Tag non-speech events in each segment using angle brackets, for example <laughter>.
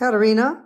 Katerina?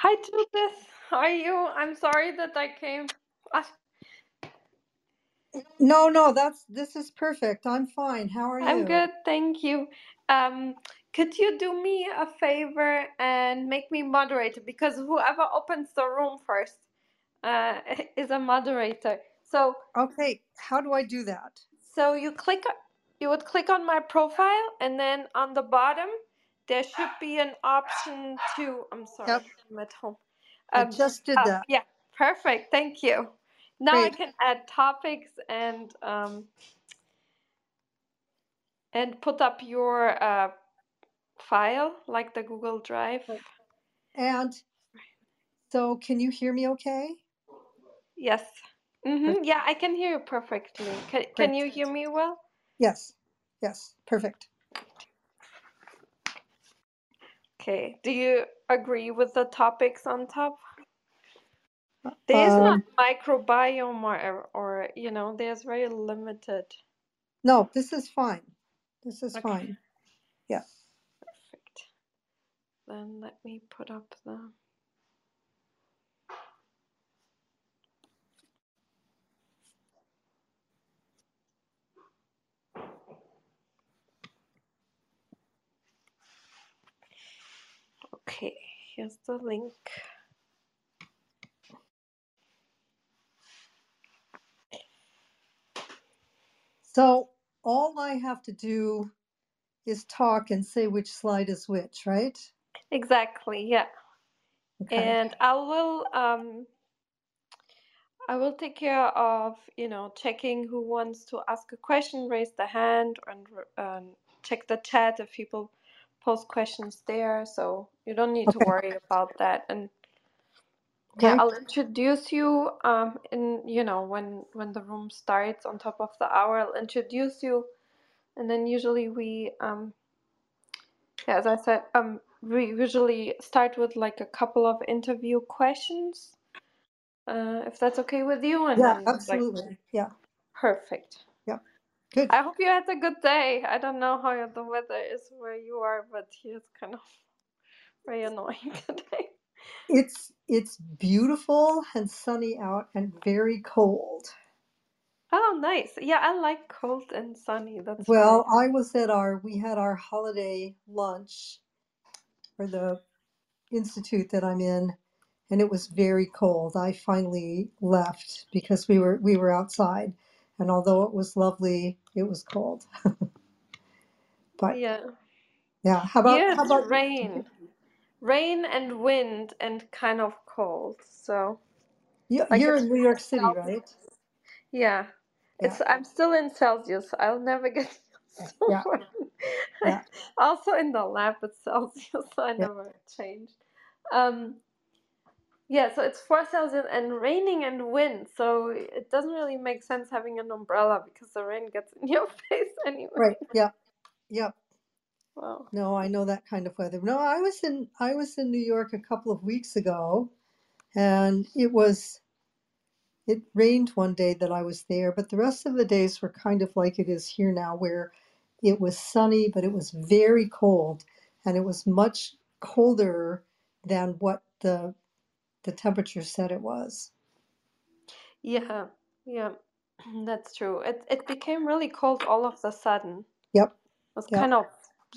Hi, Judith. How are you? I'm sorry that I came. Ah, No, no, that's this is perfect. I'm fine. How are you? I'm you? good, thank you. Um, could you do me a favor and make me moderator? Because whoever opens the room first uh, <laughs> is a moderator. So, Okay, how do I do that? so you click, you would click on my profile, and then on the bottom there should be an option to. I'm sorry, Yep, I'm at home. I Um, just did oh, that. yeah, perfect. Thank you. Now I can add topics and um, and put up your uh, file like the Google Drive. And so can you hear me okay? Yes. Mm-hmm. Yeah, I can hear you perfectly. Can, can you hear me well? Yes. Yes. Perfect. Okay. Do you agree with the topics on top? There is not Um microbiome or, or you know, there's very limited. no, this is fine. This is Okay, fine. Yeah. perfect. Then let me put up the. Okay, here's the link. So all I have to do is talk and say which slide is which, right? Exactly, yeah. Okay. And I will um I will take care of, you know, checking who wants to ask a question, raise the hand, and um, check the chat if people post questions there. So you don't need to Okay. worry about that. And yeah, Okay. I'll introduce you um, in, you know, when when the room starts on top of the hour, I'll introduce you, and then usually we, um, yeah, as I said, um, we usually start with like a couple of interview questions, uh, if that's okay with you, and Yeah, then like absolutely. Yeah. perfect. Good. I hope you had a good day. I don't know how the weather is where you are, but here it's kind of <laughs> very annoying <laughs> today. It's it's beautiful and sunny out and very cold. Oh, nice. Yeah, I like cold and sunny. That's Well, I was at our we had our holiday lunch for the institute that I'm in and it was very cold. I finally left because we were we were outside and although it was lovely, it was cold. <laughs> But yeah. yeah, how about Here how it's about rain, rain and wind and kind of cold. So you, like you're it's in New York City, Celsius. right? Yeah, Yeah. it's I'm still in Celsius. I'll never get used <laughs> to Yeah. it. <laughs> Yeah. Also in the lab it's Celsius. So I Yeah. never changed. Um, Yeah, so it's four Celsius and raining and wind, so it doesn't really make sense having an umbrella because the rain gets in <laughs> your face anyway. Right. Yeah. Yeah. Wow. No, I know that kind of weather. No, I was in I was in New York a couple of weeks ago and it was it rained one day that I was there, but the rest of the days were kind of like it is here now where it was sunny, but it was very cold and it was much colder than what the the temperature said it was. Yeah, yeah, <clears throat> that's true. It it became really cold all of a sudden. Yep. It was Yep. kind of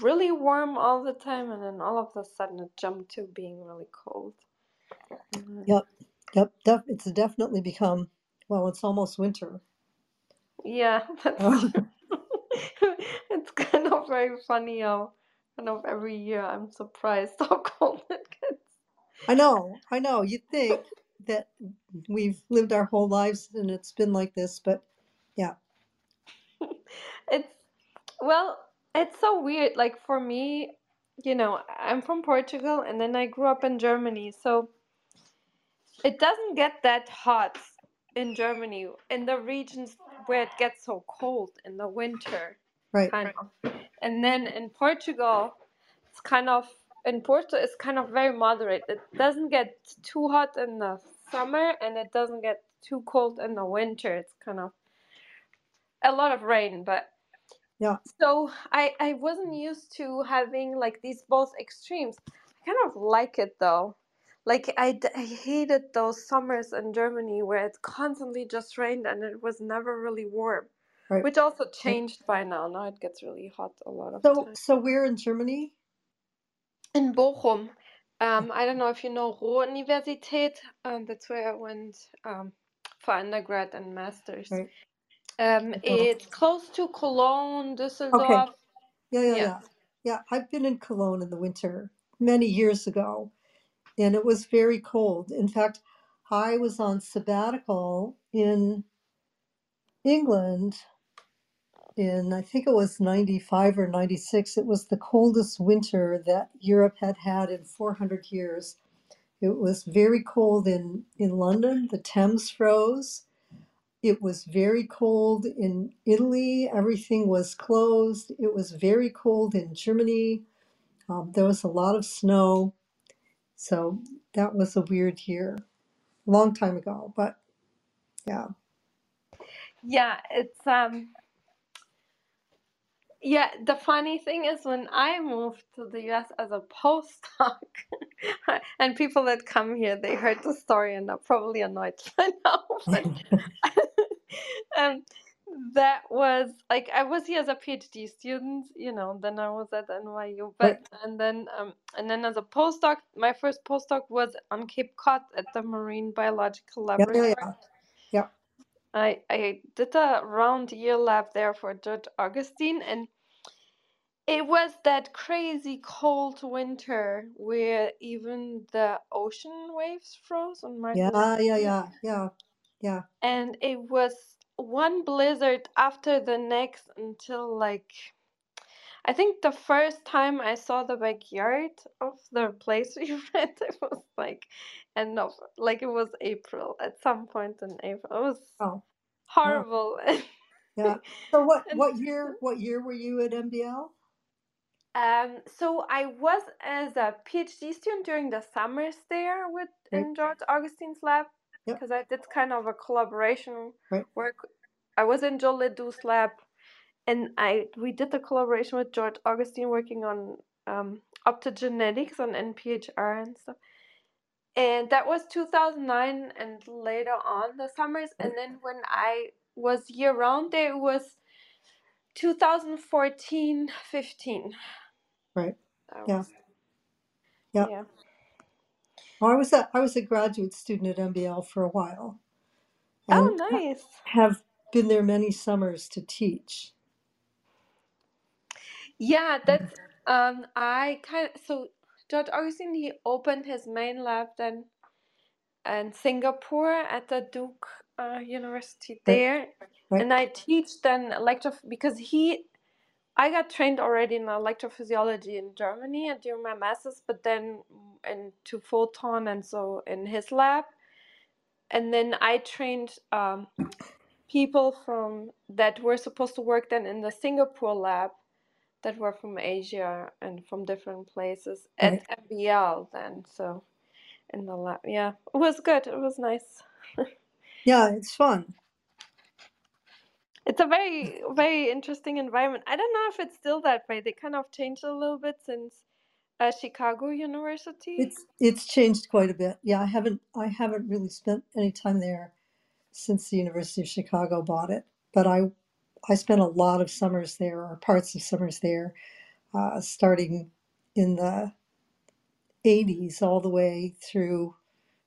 really warm all the time, and then all of a sudden it jumped to being really cold. Mm, Yep. Yep. Def- it's definitely become well, it's almost winter. Yeah, <laughs> that's Oh. <laughs> It's kind of very funny how kind of every year I'm surprised how <laughs> cold. I know. I know. You'd think that we've lived our whole lives and it's been like this, but yeah. <laughs> It's well, it's so weird. Like for me, you know, I'm from Portugal and then I grew up in Germany, so it doesn't get that hot in Germany in the regions where it gets so cold in the winter, Right. kind of. And then in Portugal, it's kind of in Porto, it's kind of very moderate. It doesn't get too hot in the summer and it doesn't get too cold in the winter. It's kind of a lot of rain, but Yeah. so I I wasn't used to having like these both extremes. I kind of like it though. like I, I hated those summers in Germany where it constantly just rained and it was never really warm, Right. which also changed by now. Now it gets really hot a lot of So, time. so where in Germany? In Bochum, um, I don't know if you know Ruhr-Universität. Um, that's where I went um, for undergrad and masters. Right. Um, it's close to Cologne, Okay. Düsseldorf. Yeah, yeah, Yeah. yeah. Yeah, I've been in Cologne in the winter many years ago, and it was very cold. In fact, I was on sabbatical in England in, I think it was 95 or 96. It was the coldest winter that Europe had had in 400 years. It was very cold in, in London. The Thames froze. It was very cold in Italy. Everything was closed. It was very cold in Germany. Um, there was a lot of snow. So that was a weird year, long time ago. But yeah, Yeah, it's um yeah, the funny thing is when I moved to the US as a postdoc <laughs> and people that come here they heard the story and are probably annoyed <laughs> by now. But <laughs> um that was like I was here as a PhD student, you know, then I was at NYU, right. but and then um and then as a postdoc, my first postdoc was on Cape Cod at the Marine Biological Yeah, yeah, Laboratory. yeah. Yeah, I I did a round year lab there for George Augustine, and it was that crazy cold winter where even the ocean waves froze on my. yeah, yeah, yeah, yeah, yeah. and it was one blizzard after the next until like I think the first time I saw the backyard of the place <laughs> we went, it was like end of like it was April at some point in April. It was Oh, horrible. Yeah. So what <laughs> what year what year were you at MBL? um, so I was as a PhD student during the summers there with Right. in George Augustine's lab Yep. because I did kind of a collaboration Right. work. I was in Joe LeDoux's lab, and I we did the collaboration with George Augustine working on um, optogenetics on NPHR and stuff. And that was 2009 and later on the summers. And then when I was year round there, it was 2014 15. Right. That Yeah. was, Yeah. yeah. Well, I was a I was a graduate student at MBL for a while, Oh, nice. have been there many summers to teach. Yeah, that's um I kind of so George Augustine he opened his main lab then in Singapore at the Duke uh, University there, Right. and I teach then electro because he I got trained already in electrophysiology in Germany and during my masters, but then into photon and so in his lab, and then I trained um, people from that were supposed to work then in the Singapore lab that were from Asia and from different places Right. at MBL then. So in the lab, yeah, it was good. It was nice. <laughs> Yeah, it's fun. It's a very, very interesting environment. I don't know if it's still that way. They kind of changed a little bit since uh, Chicago University. It's it's changed quite a bit. Yeah, I haven't I haven't really spent any time there since the University of Chicago bought it, but I I spent a lot of summers there or parts of summers there, uh, starting in the 80s all the way through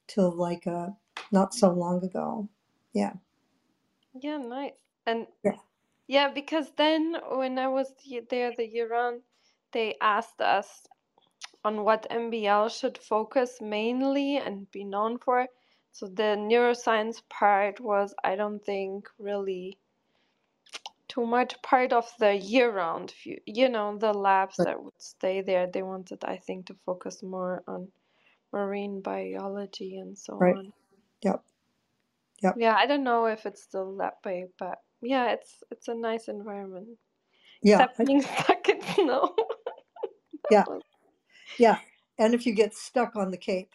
till like uh, not so long ago. Yeah, Yeah, nice. And yeah, yeah, because then when I was there the year round, they asked us on what MBL should focus mainly and be known for. So the neuroscience part was, I don't think, really too much part of the year-round view. You know, the labs that would stay there, they wanted, I think, to focus more on marine biology and so right. on. Yep, yep. Yeah, I don't know if it's still that way, but yeah, it's it's a nice environment. Yeah, Except I, being <laughs> stuck in snow. <laughs> yeah, yeah. And if you get stuck on the Cape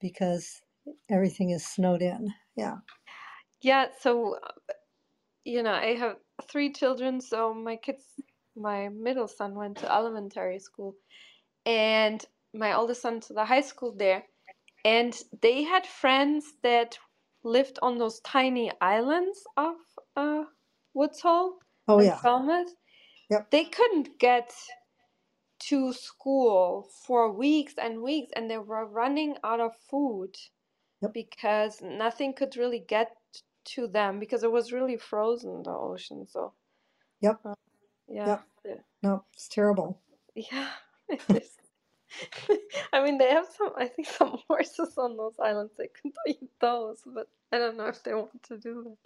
because everything is snowed in. Yeah, yeah, so you know, I have three children, so my kids, my middle son went to elementary school, and my oldest son to the high school there. and they had friends that lived on those tiny islands of uh, Woods Hole Oh yeah. Falmouth. Yep. They couldn't get to school for weeks and weeks, and they were running out of food Yep. because nothing could really get to them because it was really frozen the ocean. So Yep. uh, yeah, Yep. No, it's terrible. <laughs> yeah. it. <laughs> I mean, they have some. I think some <laughs> horses on those islands. They could eat those, but I don't know if they want to do that.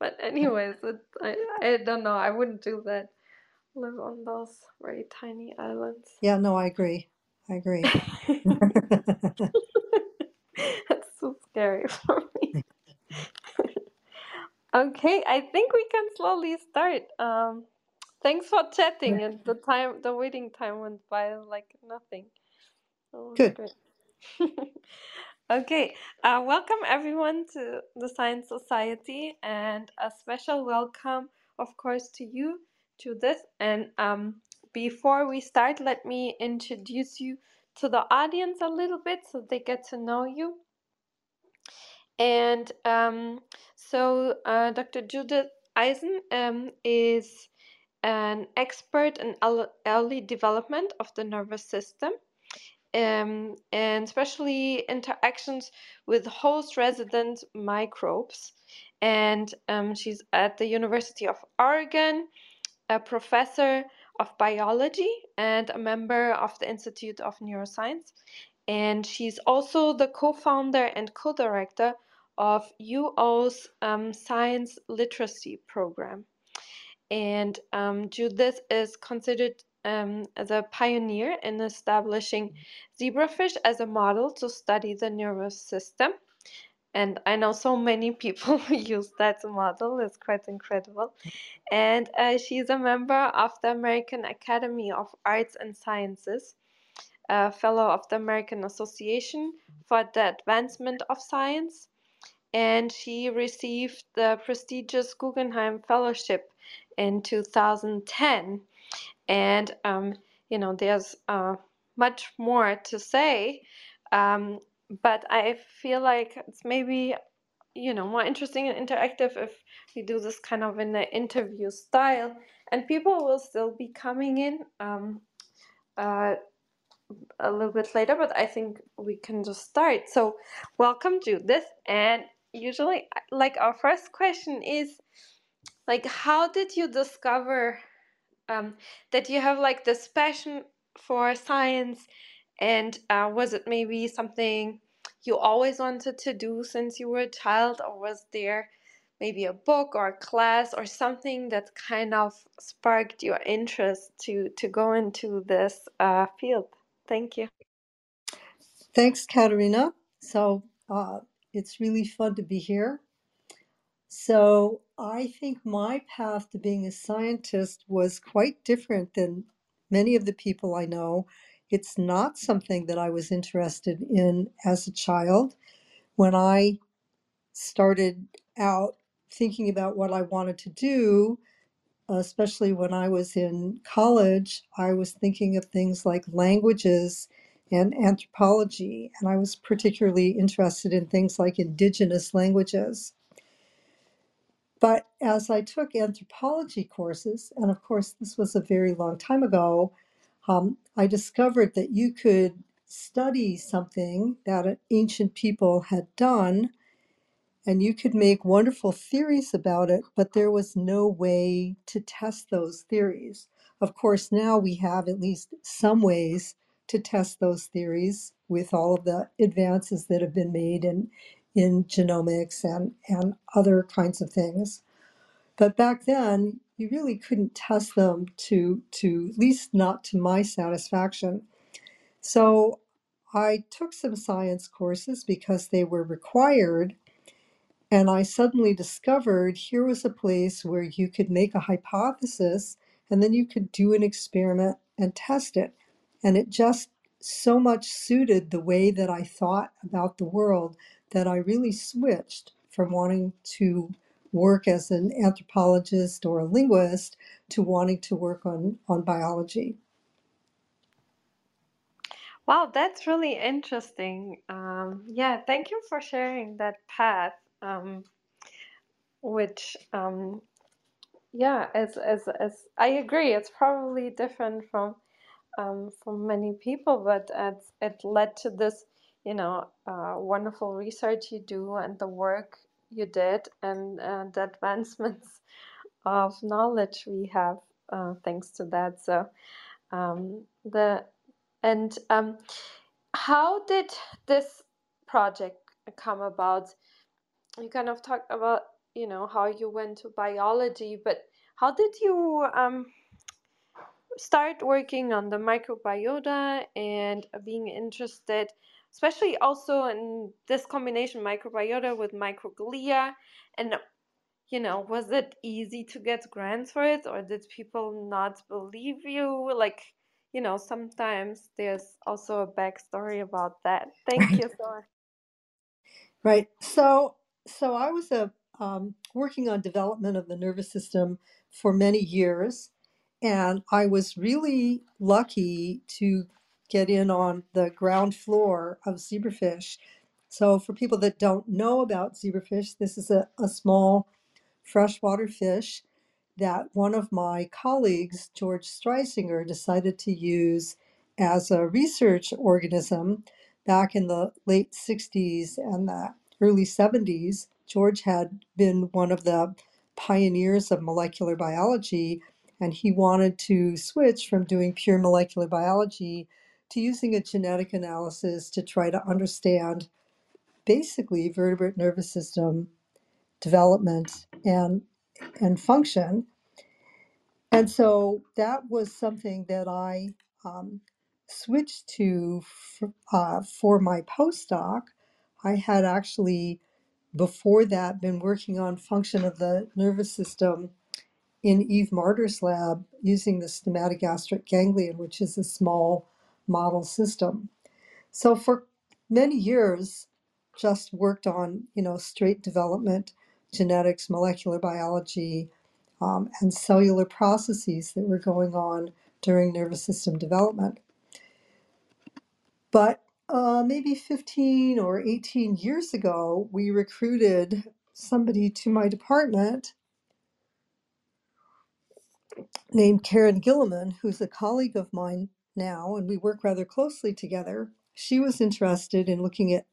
But anyways, it, I I don't know. I wouldn't do that. Live on those very tiny islands. Yeah, no, I agree. I agree. That's so scary for me. Okay, I think we can slowly start. Um, thanks for chatting, and the time, the waiting time went by like nothing. Was Good. great. <laughs> okay, uh, welcome everyone to the Science Society, and a special welcome, of course, to you, to this. And um, before we start, let me introduce you to the audience a little bit so they get to know you. And um, so, uh, Dr. Judith Eisen um, is an expert in early development of the nervous system, um, and especially interactions with host resident microbes. And um, she's at the University of Oregon, a professor of biology, and a member of the Institute of Neuroscience. And she's also the co founder and co director of UO's um, science literacy program. And um, Judith is considered um, as a pioneer in establishing zebrafish as a model to study the nervous system. And I know so many <laughs> people use that model, it's quite incredible. And uh, she's a member of the American Academy of Arts and Sciences, a fellow of the American Association for the Advancement of Science, and she received the prestigious Guggenheim Fellowship in 2010. And, um, you know, there's uh, much more to say, um, but I feel like it's maybe, you know, more interesting and interactive if we do this kind of in an interview style, and people will still be coming in. Um, uh, a little bit later, but I think we can just start. So, welcome, Judith. And usually, like, our first question is, like, how did you discover um, that you have like this passion for science? And uh, was it maybe something you always wanted to do since you were a child, or was there maybe a book or a class or something that kind of sparked your interest to to go into this uh, field? Thank you. Thanks, Katerina. So uh, it's really fun to be here. So I think my path to being a scientist was quite different than many of the people I know. It's not something that I was interested in as a child. When I started out thinking about what I wanted to do, especially when I was in college, I was thinking of things like languages and anthropology, and I was particularly interested in things like indigenous languages. But as I took anthropology courses, and of course, this was a very long time ago, um, I discovered that you could study something that ancient people had done and you could make wonderful theories about it, but there was no way to test those theories. Of course, now we have at least some ways to test those theories with all of the advances that have been made in, in genomics and, and other kinds of things. But back then, you really couldn't test them to, to at least not to my satisfaction. So I took some science courses because they were required and I suddenly discovered here was a place where you could make a hypothesis and then you could do an experiment and test it. And it just so much suited the way that I thought about the world that I really switched from wanting to work as an anthropologist or a linguist to wanting to work on, on biology. Wow, that's really interesting. Um, yeah, thank you for sharing that path. Um, which, um, yeah, as as as I agree, it's probably different from um, from many people, but it led to this, you know, uh, wonderful research you do and the work you did and uh, the advancements <laughs> of knowledge we have uh, thanks to that. So um, the and um, how did this project come about? You kind of talked about you know how you went to biology, but how did you um, start working on the microbiota and being interested, especially also in this combination microbiota with microglia and you know, was it easy to get grants for it or did people not believe you? Like, you know, sometimes there's also a backstory about that. Thank you so much. <laughs> Right. So, so I was a um, working on development of the nervous system for many years, and I was really lucky to get in on the ground floor of zebrafish. So, for people that don't know about zebrafish, this is a, a small freshwater fish that one of my colleagues, George Streisinger, decided to use as a research organism back in the late 60s and the early 70s. George had been one of the pioneers of molecular biology, and he wanted to switch from doing pure molecular biology to using a genetic analysis to try to understand basically vertebrate nervous system development and and function. And so that was something that I um, switched to uh, for my postdoc. I had actually before that been working on function of the nervous system in Eve Marder's lab using the stomatogastric ganglion, which is a small model system. So for many years, just worked on you know straight development, genetics, molecular biology, um, and cellular processes that were going on during nervous system development. But uh, maybe 15 or 18 years ago, we recruited somebody to my department named Karen Guillemin, who's a colleague of mine now, and we work rather closely together. She was interested in looking at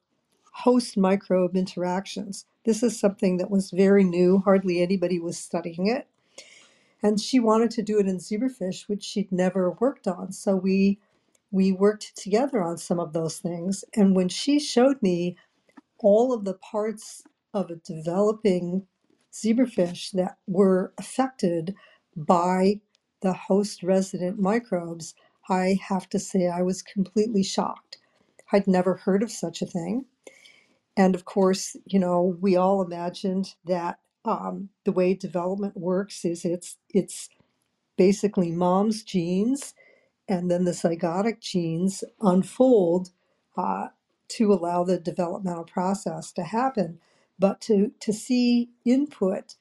host microbe interactions. This is something that was very new, hardly anybody was studying it. And she wanted to do it in zebrafish, which she'd never worked on. So we we worked together on some of those things. And when she showed me all of the parts of a developing zebrafish that were affected by the host resident microbes, I have to say I was completely shocked. I'd never heard of such a thing. And of course, you know, we all imagined that um, the way development works is it's it's basically mom's genes and then the zygotic genes unfold uh, to allow the developmental process to happen. But to, to see input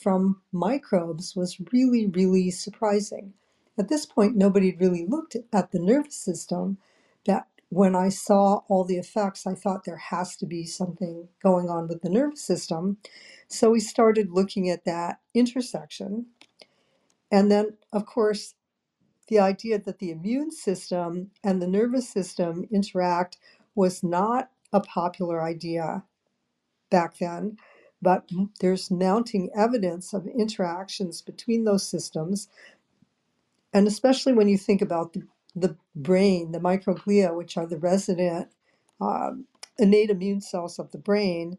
from microbes was really, really surprising. At this point, nobody had really looked at the nervous system. That when I saw all the effects, I thought there has to be something going on with the nervous system. So we started looking at that intersection. And then, of course, the idea that the immune system and the nervous system interact was not a popular idea back then, but there's mounting evidence of interactions between those systems. And especially when you think about the, the brain, the microglia, which are the resident um, innate immune cells of the brain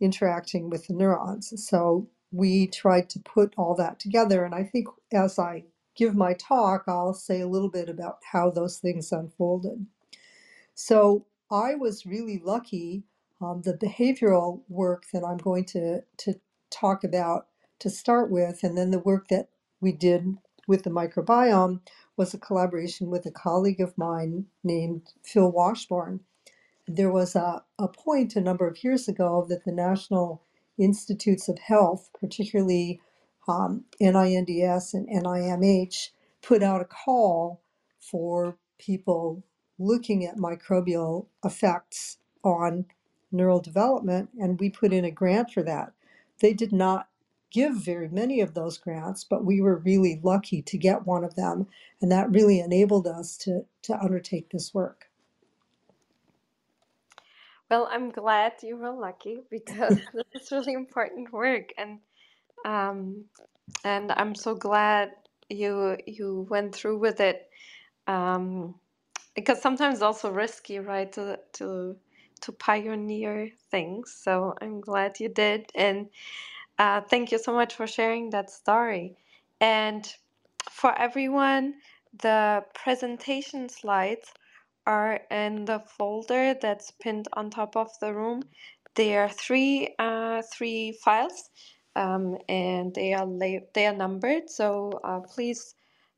interacting with the neurons. So we tried to put all that together. And I think as I give my talk, I'll say a little bit about how those things unfolded. So I was really lucky. Um, the behavioral work that I'm going to, to talk about to start with, and then the work that we did with the microbiome was a collaboration with a colleague of mine named Phil Washbourne. There was a, a point a number of years ago that the National Institutes of Health, particularly um, NINDS and NIMH, put out a call for people looking at microbial effects on neural development, and we put in a grant for that. They did not give very many of those grants, but we were really lucky to get one of them, and that really enabled us to, to undertake this work. Well, I'm glad you were lucky <laughs> because <laughs> this is really important work, and um, and I'm so glad you you went through with it um, because sometimes it's also risky, right? To to to pioneer things. So I'm glad you did, and uh, thank you so much for sharing that story. And for everyone, the presentation slides are in the folder that's pinned on top of the room. There are three uh, three files, um, and they are they are numbered. So uh, please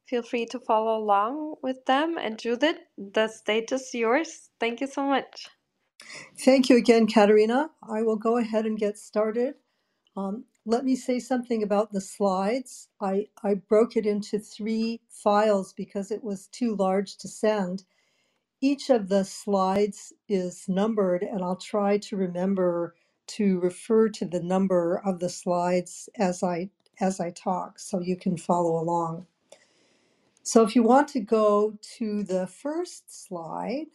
feel free to follow along with them. And Judith, the stage is yours. Thank you so much. Thank you again, Katerina. I will go ahead and get started. Um, let me say something about the slides. I, I broke it into three files because it was too large to send. Each of the slides is numbered, and I'll try to remember to refer to the number of the slides as I as I talk so you can follow along. So if you want to go to the first slide,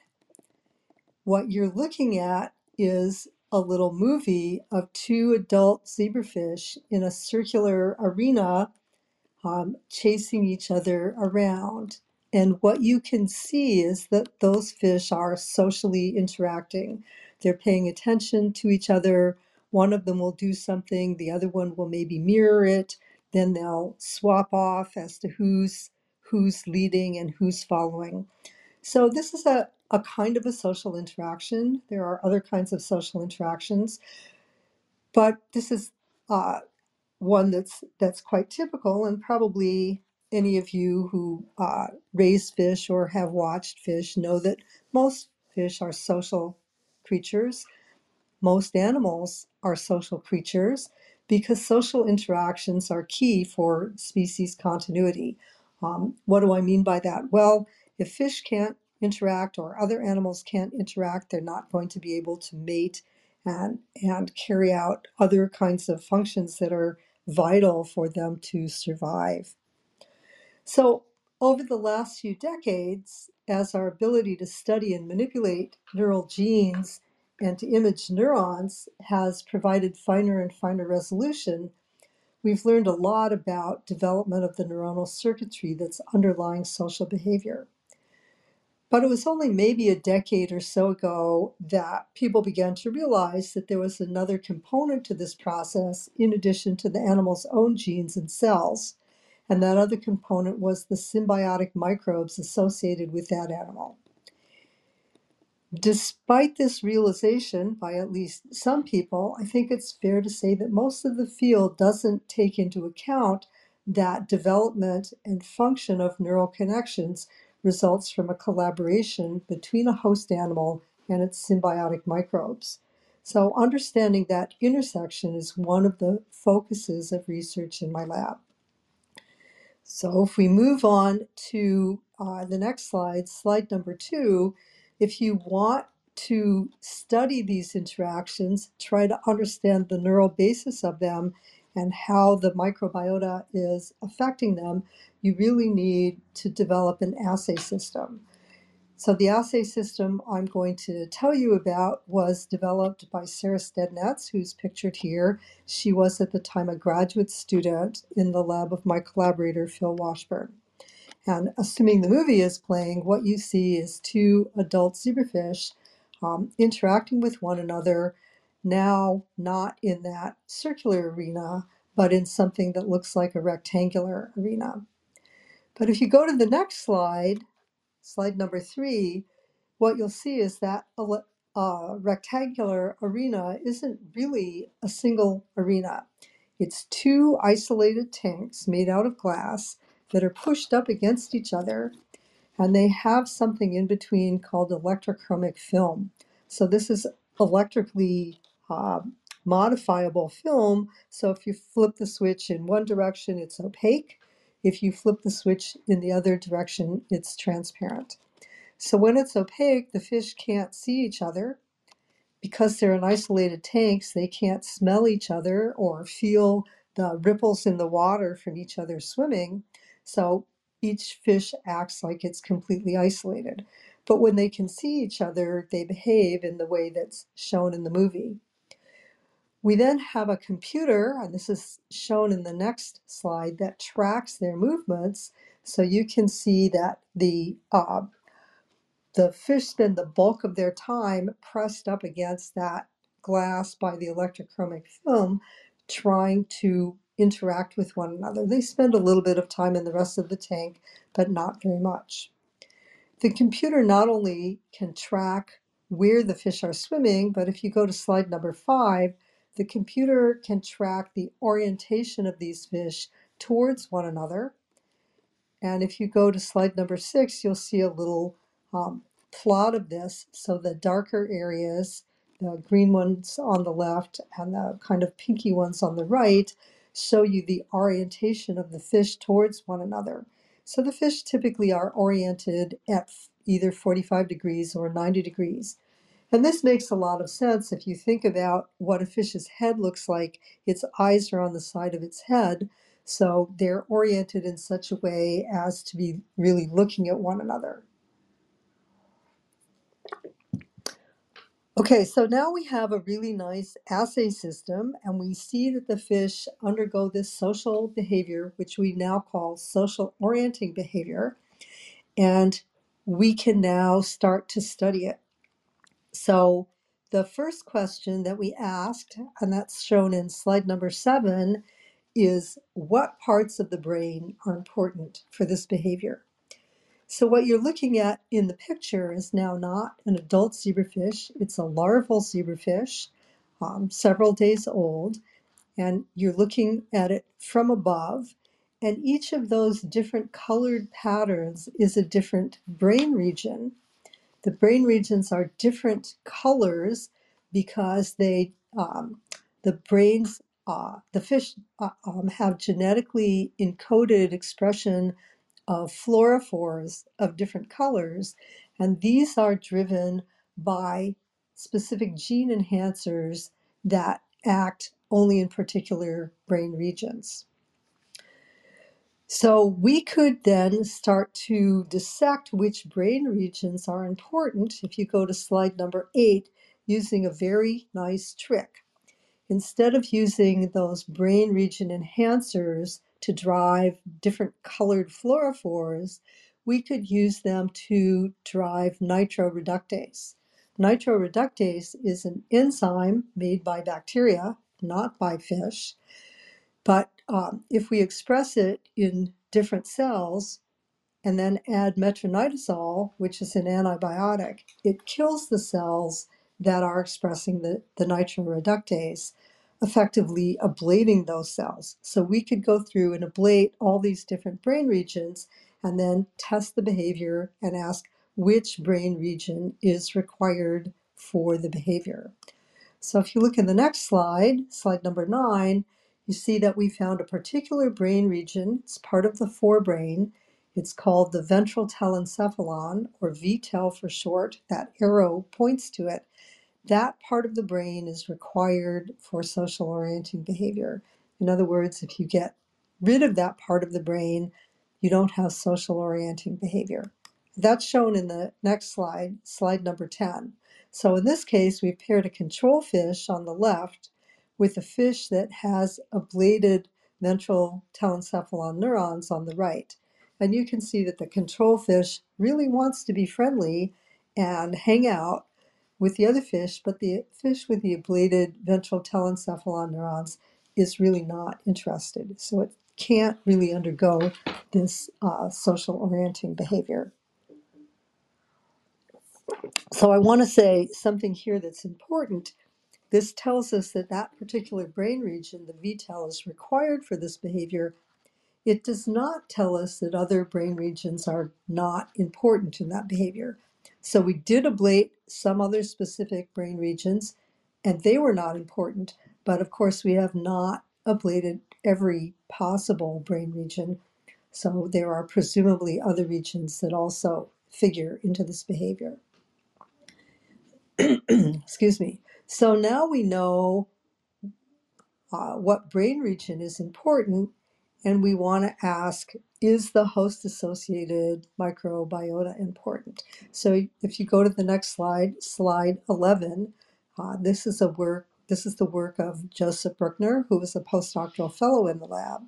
what you're looking at is a little movie of two adult zebrafish in a circular arena um, chasing each other around. And what you can see is that those fish are socially interacting. They're paying attention to each other. One of them will do something, the other one will maybe mirror it. Then they'll swap off as to who's who's leading and who's following. So this is a, a kind of a social interaction. There are other kinds of social interactions, but this is uh, one that's that's quite typical, and probably any of you who uh, raise fish or have watched fish know that most fish are social creatures most animals are social creatures because social interactions are key for species continuity. Um, what do I mean by that? Well, if fish can't interact or other animals can't interact, they're not going to be able to mate and, and carry out other kinds of functions that are vital for them to survive. So, over the last few decades, as our ability to study and manipulate neural genes and to image neurons has provided finer and finer resolution, we've learned a lot about development of the neuronal circuitry that's underlying social behavior. But it was only maybe a decade or so ago that people began to realize that there was another component to this process in addition to the animal's own genes and cells. And that other component was the symbiotic microbes associated with that animal. Despite this realization by at least some people, I think it's fair to say that most of the field doesn't take into account that development and function of neural connections results from a collaboration between a host animal and its symbiotic microbes. So, understanding that intersection is one of the focuses of research in my lab. So, if we move on to uh, the next slide, slide number two, if you want to study these interactions, try to understand the neural basis of them and how the microbiota is affecting them, you really need to develop an assay system. So, the assay system I'm going to tell you about was developed by Sarah Stednitz, who's pictured here. She was at the time a graduate student in the lab of my collaborator, Phil Washbourne. And assuming the movie is playing, what you see is two adult zebrafish um, interacting with one another, now not in that circular arena, but in something that looks like a rectangular arena. But if you go to the next slide, slide number three, what you'll see is that a uh, rectangular arena isn't really a single arena. It's two isolated tanks made out of glass that are pushed up against each other, and they have something in between called electrochromic film. So this is electrically uh, modifiable film. So if you flip the switch in one direction, it's opaque. If you flip the switch in the other direction, it's transparent. So when it's opaque, the fish can't see each other. Because they're in isolated tanks, they can't smell each other or feel the ripples in the water from each other swimming. So each fish acts like it's completely isolated. But when they can see each other, they behave in the way that's shown in the movie. We then have a computer, and this is shown in the next slide, that tracks their movements. So you can see that the uh, the fish spend the bulk of their time pressed up against that glass by the electrochromic film, trying to interact with one another. They spend a little bit of time in the rest of the tank, but not very much. The computer not only can track where the fish are swimming, but if you go to slide number five, the computer can track the orientation of these fish towards one another. And if you go to slide number six, you'll see a little um, plot of this. So the darker areas, the green ones on the left and the kind of pinky ones on the right, show you the orientation of the fish towards one another. So the fish typically are oriented at either 45 degrees or 90 degrees. And this makes a lot of sense if you think about what a fish's head looks like. Its eyes are on the side of its head, so they're oriented in such a way as to be really looking at one another. Okay, so now we have a really nice assay system, and we see that the fish undergo this social behavior, which we now call social orienting behavior, and we can now start to study it. So, the first question that we asked, and that's shown in slide number seven, is what parts of the brain are important for this behavior? So what you're looking at in the picture is now not an adult zebrafish, it's a larval zebrafish, um, several days old, and you're looking at it from above. And each of those different colored patterns is a different brain region. The brain regions are different colors because they, um, the brains, uh, the fish uh, um, have genetically encoded expression of fluorophores of different colors, and these are driven by specific gene enhancers that act only in particular brain regions. So we could then start to dissect which brain regions are important if you go to slide number eight using a very nice trick. Instead of using those brain region enhancers to drive different colored fluorophores, we could use them to drive nitroreductase. Nitroreductase is an enzyme made by bacteria, not by fish. But um, if we express it in different cells and then add metronidazole, which is an antibiotic, it kills the cells that are expressing the, the nitroreductase effectively ablating those cells. So we could go through and ablate all these different brain regions and then test the behavior and ask which brain region is required for the behavior. So if you look in the next slide, slide number nine, you see that we found a particular brain region. It's part of the forebrain. It's called the ventral telencephalon, or VTEL for short. That arrow points to it that part of the brain is required for social orienting behavior. In other words, if you get rid of that part of the brain, you don't have social orienting behavior. That's shown in the next slide, slide number 10. So in this case, we've paired a control fish on the left with a fish that has ablated ventral telencephalon neurons on the right. And you can see that the control fish really wants to be friendly and hang out with the other fish, but the fish with the ablated ventral telencephalon neurons is really not interested. So it can't really undergo this uh, social orienting behavior. So I want to say something here that's important. This tells us that that particular brain region, the VTEL, is required for this behavior. It does not tell us that other brain regions are not important in that behavior. So we did ablate some other specific brain regions, and they were not important. But of course, we have not ablated every possible brain region. So there are presumably other regions that also figure into this behavior. <clears throat> Excuse me. So now we know uh, what brain region is important, and we want to ask is the host associated microbiota important? So if you go to the next slide, slide 11, uh, this is a work. This is the work of Joseph Bruckner, who was a postdoctoral fellow in the lab.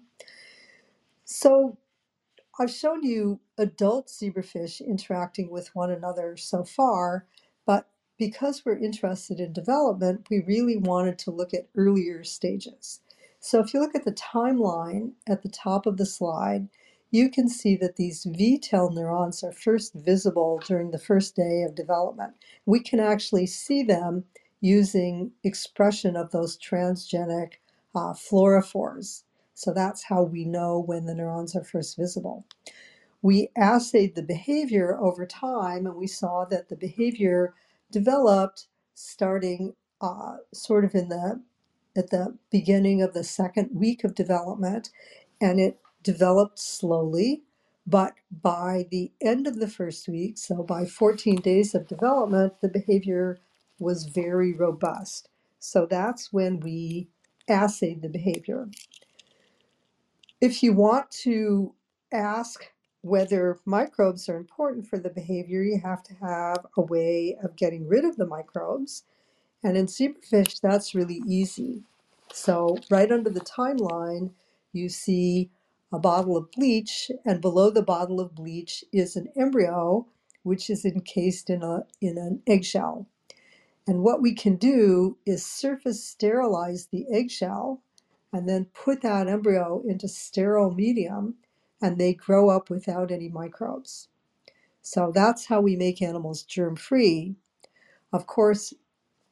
So I've shown you adult zebrafish interacting with one another so far, but because we're interested in development, we really wanted to look at earlier stages. So if you look at the timeline at the top of the slide, you can see that these VTEL neurons are first visible during the first day of development. We can actually see them using expression of those transgenic uh, fluorophores. So that's how we know when the neurons are first visible. We assayed the behavior over time and we saw that the behavior developed starting uh, sort of in the at the beginning of the second week of development and it developed slowly but by the end of the first week so by 14 days of development the behavior was very robust. So that's when we assayed the behavior. If you want to ask whether microbes are important for the behavior, you have to have a way of getting rid of the microbes. And in zebrafish, that's really easy. So, right under the timeline, you see a bottle of bleach, and below the bottle of bleach is an embryo which is encased in, a, in an eggshell. And what we can do is surface sterilize the eggshell and then put that embryo into sterile medium and they grow up without any microbes. So that's how we make animals germ free. Of course,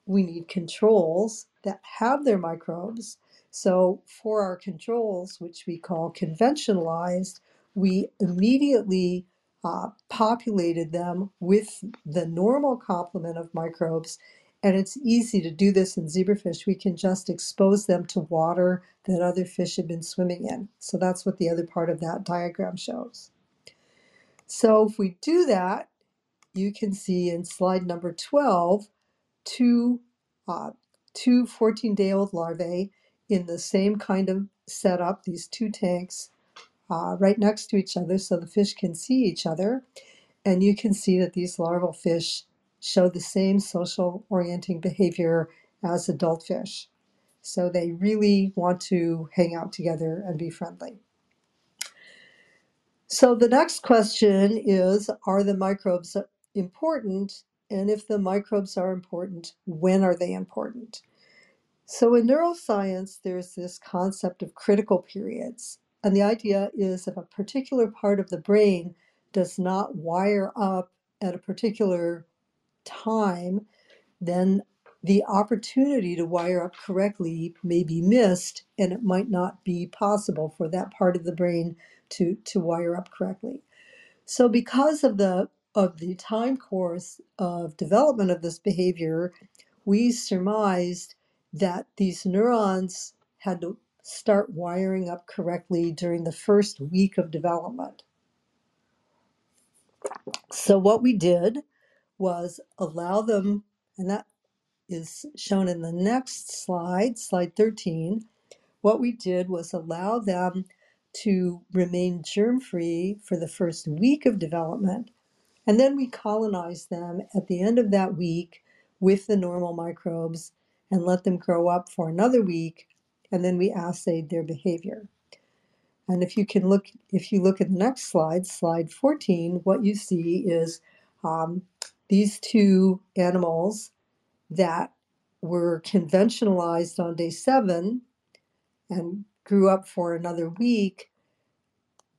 we need controls that have their microbes. So for our controls, which we call conventionalized, we immediately uh, populated them with the normal complement of microbes and it's easy to do this in zebrafish. We can just expose them to water that other fish have been swimming in. So that's what the other part of that diagram shows. So if we do that, you can see in slide number 12, two, uh, two 14-day-old larvae in the same kind of setup, these two tanks uh, right next to each other so the fish can see each other. And you can see that these larval fish show the same social orienting behavior as adult fish. So they really want to hang out together and be friendly. So the next question is Are the microbes important? And if the microbes are important, when are they important? So in neuroscience, there's this concept of critical periods. And the idea is if a particular part of the brain does not wire up at a particular time, then the opportunity to wire up correctly may be missed and it might not be possible for that part of the brain to, to wire up correctly. So because of the of the time course of development of this behavior, we surmised that these neurons had to start wiring up correctly during the first week of development. So what we did was allow them, and that is shown in the next slide, slide 13. What we did was allow them to remain germ free for the first week of development. And then we colonized them at the end of that week with the normal microbes and let them grow up for another week. And then we assayed their behavior. And if you can look, if you look at the next slide, slide 14, what you see is um, these two animals that were conventionalized on day seven and grew up for another week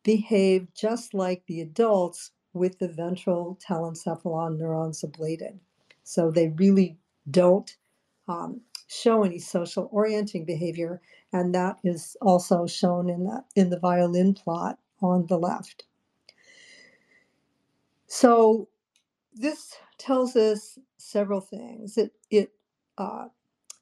behave just like the adults with the ventral telencephalon neurons ablated. So they really don't um, show any social orienting behavior, and that is also shown in the, in the violin plot on the left. So this tells us several things. It, it uh,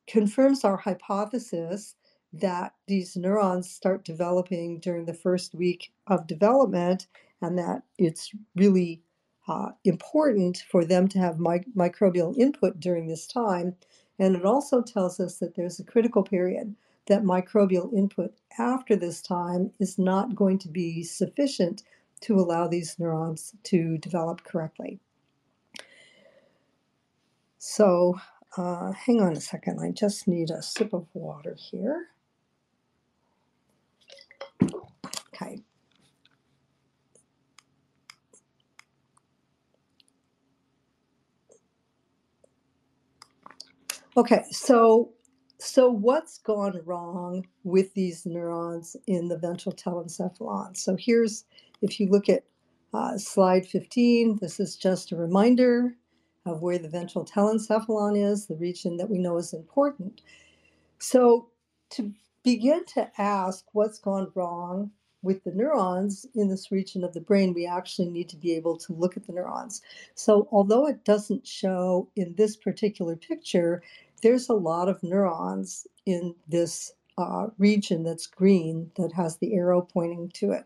confirms our hypothesis that these neurons start developing during the first week of development and that it's really uh, important for them to have mi- microbial input during this time. And it also tells us that there's a critical period that microbial input after this time is not going to be sufficient to allow these neurons to develop correctly. So uh, hang on a second, I just need a sip of water here. Okay. Okay, so so what's gone wrong with these neurons in the ventral telencephalon? So here's, if you look at uh, slide 15, this is just a reminder of where the ventral telencephalon is, the region that we know is important. So to begin to ask what's gone wrong with the neurons in this region of the brain, we actually need to be able to look at the neurons. So although it doesn't show in this particular picture, there's a lot of neurons in this uh, region that's green that has the arrow pointing to it.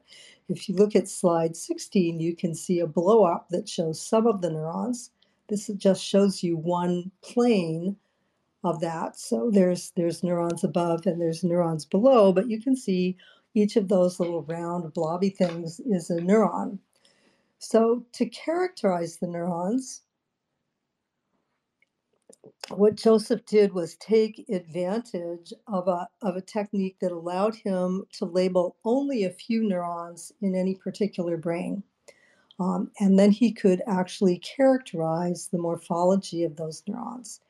If you look at slide 16, you can see a blow up that shows some of the neurons. This just shows you one plane of that. So there's there's neurons above and there's neurons below, but you can see each of those little round blobby things is a neuron. So to characterize the neurons, what Joseph did was take advantage of a, of a technique that allowed him to label only a few neurons in any particular brain. Um, and then he could actually characterize the morphology of those neurons.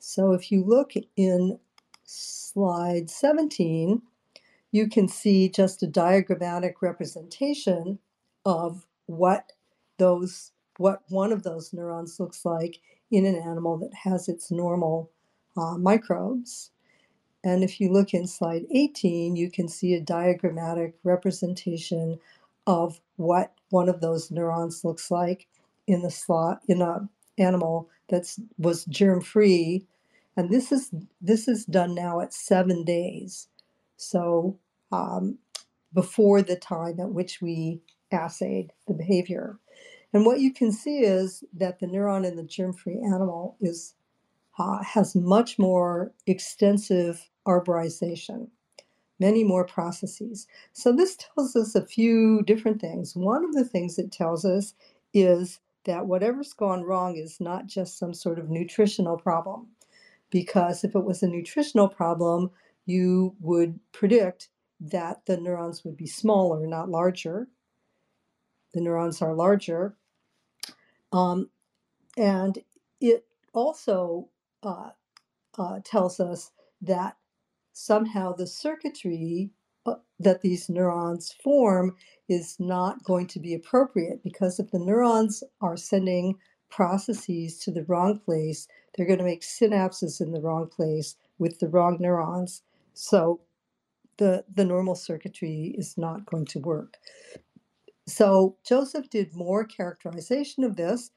So if you look in slide 17, you can see just a diagrammatic representation of what those what one of those neurons looks like in an animal that has its normal uh, microbes. And if you look in slide 18, you can see a diagrammatic representation of what one of those neurons looks like in the slot in a animal that was germ free. And this is this is done now at seven days. So um, before the time at which we assayed the behavior. And what you can see is that the neuron in the germ-free animal is uh, has much more extensive arborization, many more processes. So this tells us a few different things. One of the things it tells us is that whatever's gone wrong is not just some sort of nutritional problem. Because if it was a nutritional problem, you would predict that the neurons would be smaller, not larger. The neurons are larger. Um, and it also uh, uh, tells us that somehow the circuitry uh, that these neurons form is not going to be appropriate because if the neurons are sending processes to the wrong place, they're going to make synapses in the wrong place with the wrong neurons. So the, the normal circuitry is not going to work. So Joseph did more characterization of this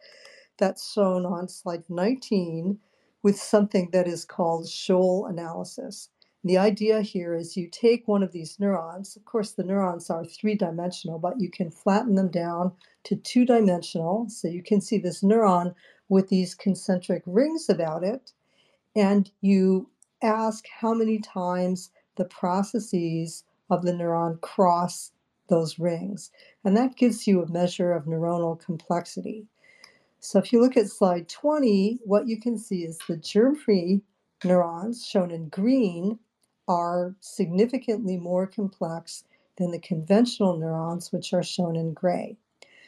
that's shown on slide 19 with something that is called Sholl analysis. The idea here is you take one of these neurons, of course, the neurons are three dimensional, but you can flatten them down to two dimensional. So you can see this neuron with these concentric rings about it, and you ask how many times the processes of the neuron cross those rings. And that gives you a measure of neuronal complexity. So if you look at slide 20, what you can see is the germ-free neurons shown in green are significantly more complex than the conventional neurons, which are shown in gray.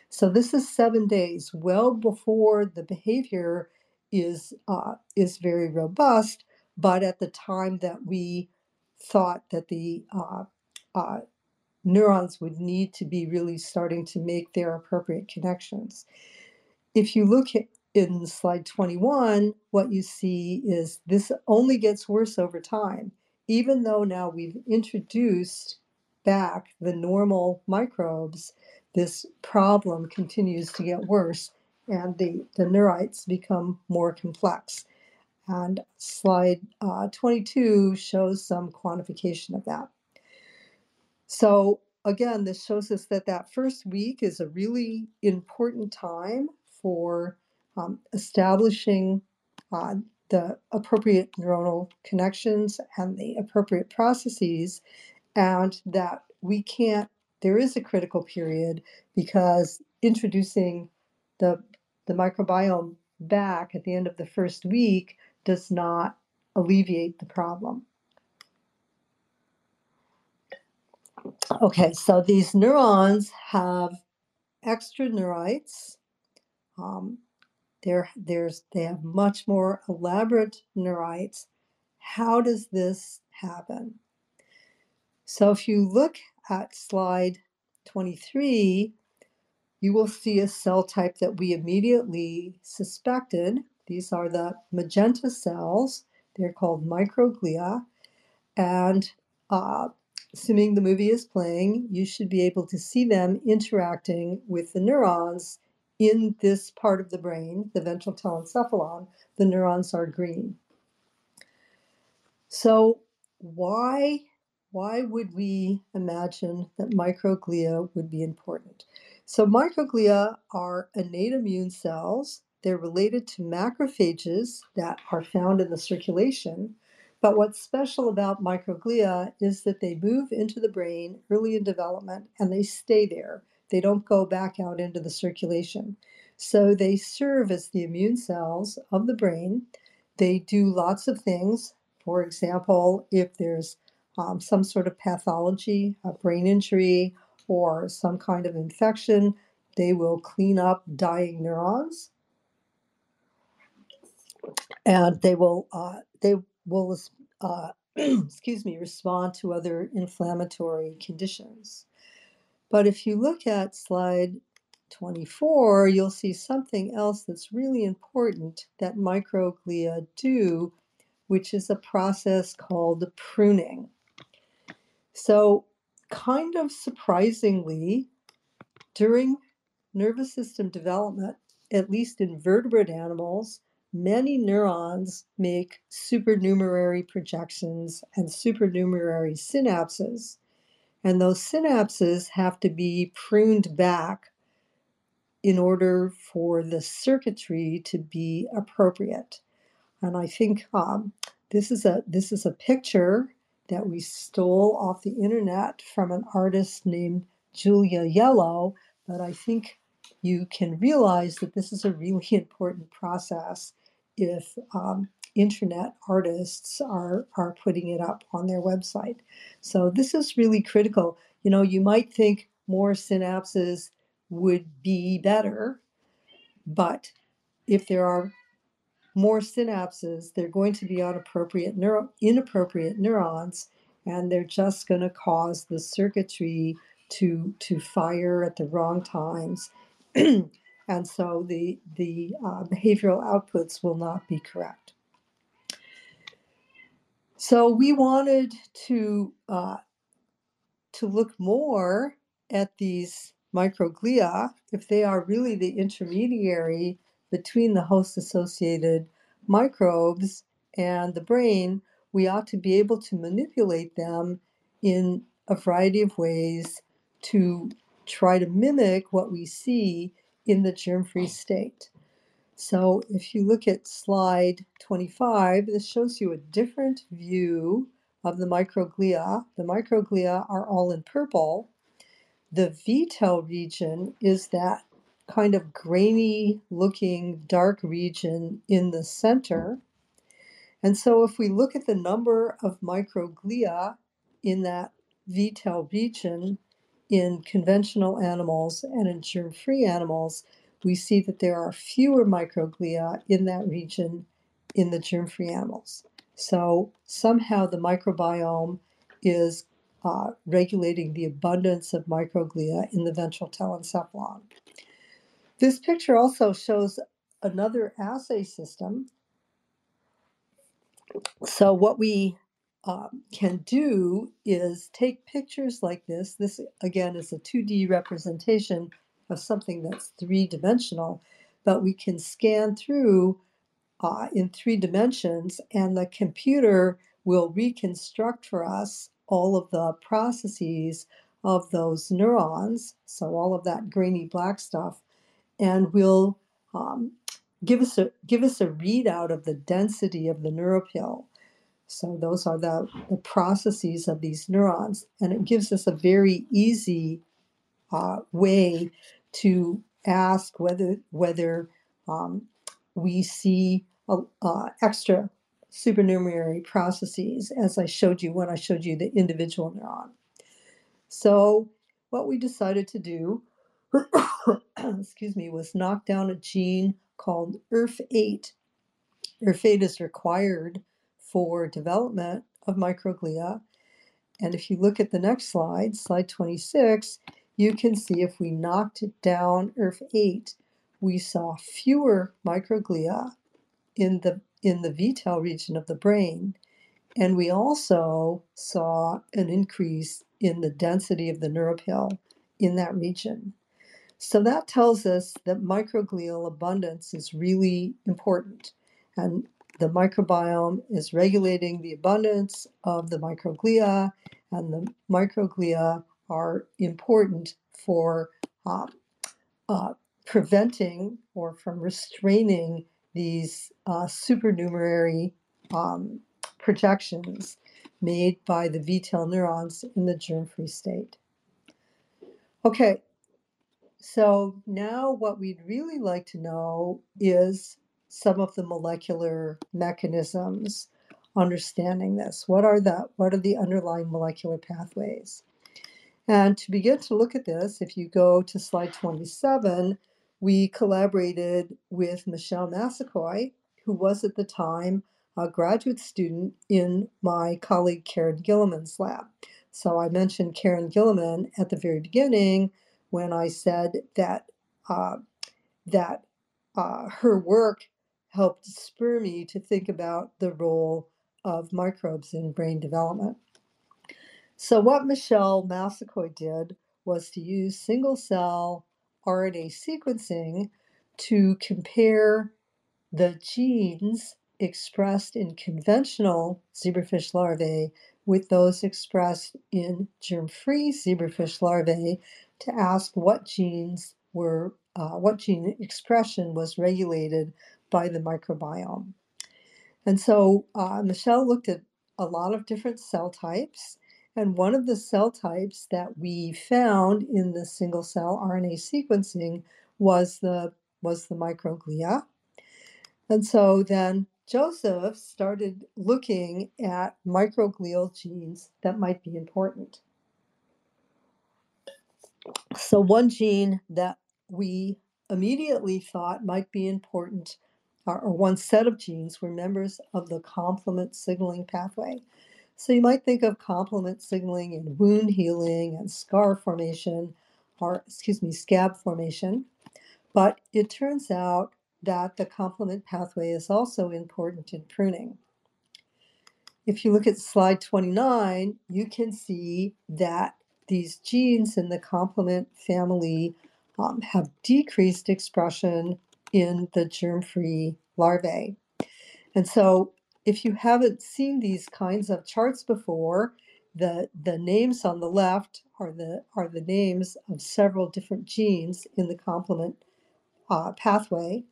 So this is seven days, well before the behavior is uh, is very robust, but at the time that we thought that the uh, uh, neurons would need to be really starting to make their appropriate connections. If you look at in slide 21, what you see is this only gets worse over time. Even though now we've introduced back the normal microbes, this problem continues to get worse and the, the neurites become more complex. And slide uh, 22 shows some quantification of that. So again, this shows us that that first week is a really important time for um, establishing uh, the appropriate neuronal connections and the appropriate processes, and that we can't, there is a critical period because introducing the, the microbiome back at the end of the first week does not alleviate the problem. Okay, so these neurons have extraneurites. Um, there, there's, they have much more elaborate neurites. How does this happen? So if you look at slide 23, you will see a cell type that we immediately suspected. These are the magenta cells. They're called microglia. And uh, assuming the movie is playing, you should be able to see them interacting with the neurons in this part of the brain, the ventral telencephalon. The neurons are green. So why why would we imagine that microglia would be important? So microglia are innate immune cells. They're related to macrophages that are found in the circulation but what's special about microglia is that they move into the brain early in development and they stay there. They don't go back out into the circulation. So they serve as the immune cells of the brain. They do lots of things. For example, if there's um, some sort of pathology, a brain injury, or some kind of infection, they will clean up dying neurons and they will uh, they will uh, <clears throat> excuse me respond to other inflammatory conditions. But if you look at slide 24, you'll see something else that's really important that microglia do, which is a process called pruning. So, kind of surprisingly, during nervous system development, at least in vertebrate animals, many neurons make supernumerary projections and supernumerary synapses. And those synapses have to be pruned back in order for the circuitry to be appropriate. And I think um, this is a this is a picture that we stole off the internet from an artist named Julia Yellow, but I think you can realize that this is a really <laughs> important process if um, internet artists are are putting it up on their website. So this is really critical. You know, you might think more synapses would be better, but if there are more synapses, they're going to be on appropriate neuro- inappropriate neurons, and they're just going to cause the circuitry to to fire at the wrong times <clears throat> and so the, the uh, behavioral outputs will not be correct. So we wanted to, uh, to look more at these microglia, if they are really the intermediary between the host associated microbes and the brain, we ought to be able to manipulate them in a variety of ways to try to mimic what we see in the germ-free state. So if you look at slide 25, this shows you a different view of the microglia. The microglia are all in purple. The VTEL region is that kind of grainy looking dark region in the center. And so if we look at the number of microglia in that VTEL region, in conventional animals and in germ free animals, we see that there are fewer microglia in that region in the germ free animals. So somehow the microbiome is uh, regulating the abundance of microglia in the ventral telencephalon. This picture also shows another assay system. So what we um, can do is take pictures like this. This, again, is a 2D representation of something that's three dimensional, but we can scan through uh, in three dimensions, and the computer will reconstruct for us all of the processes of those neurons, so all of that grainy black stuff, and we'll um, give us a give us a readout of the density of the neuropil. So those are the, the processes of these neurons, and it gives us a very easy uh, way to ask whether whether um, we see uh, extra supernumerary processes, as I showed you when I showed you the individual neuron. So what we decided to do, <coughs> excuse me, was knock down a gene called IRF8. IRF8 is required for development of microglia. And if you look at the next slide, slide 26, you can see if we knocked down IRF8, we saw fewer microglia in the in the VTEL region of the brain. And we also saw an increase in the density of the neuropil in that region. So that tells us that microglial abundance is really important. And the microbiome is regulating the abundance of the microglia, and the microglia are important for uh, uh, preventing or from restraining these uh, supernumerary um, projections made by the VTEL neurons in the germ-free state. Okay, so now what we'd really like to know is some of the molecular mechanisms understanding this. What are the what are the underlying molecular pathways? And to begin to look at this, if you go to slide 27, we collaborated with Michelle Massaquoi, who was at the time a graduate student in my colleague Karen Guillemin's lab. So I mentioned Karen Gilliman at the very beginning when I said that uh, that uh, her work helped spur me to think about the role of microbes in brain development. So what Michelle Massaquoi did was to use single cell RNA sequencing to compare the genes expressed in conventional zebrafish larvae with those expressed in germ-free zebrafish larvae to ask what genes were, uh, what gene expression was regulated by the microbiome. And so uh, Michelle looked at a lot of different cell types and one of the cell types that we found in the single cell RNA sequencing was the was the microglia. And so then Joseph started looking at microglial genes that might be important. So one gene that we immediately thought might be important, or, one set of genes, were members of the complement signaling pathway. So you might think of complement signaling in wound healing and scar formation, or excuse me, scab formation. But it turns out that the complement pathway is also important in pruning. If you look at slide 29, you can see that these genes in the complement family um, have decreased expression in the germ-free larvae. And so if you haven't seen these kinds of charts before, the, the names on the left are the, are the names of several different genes in the complement uh, pathway.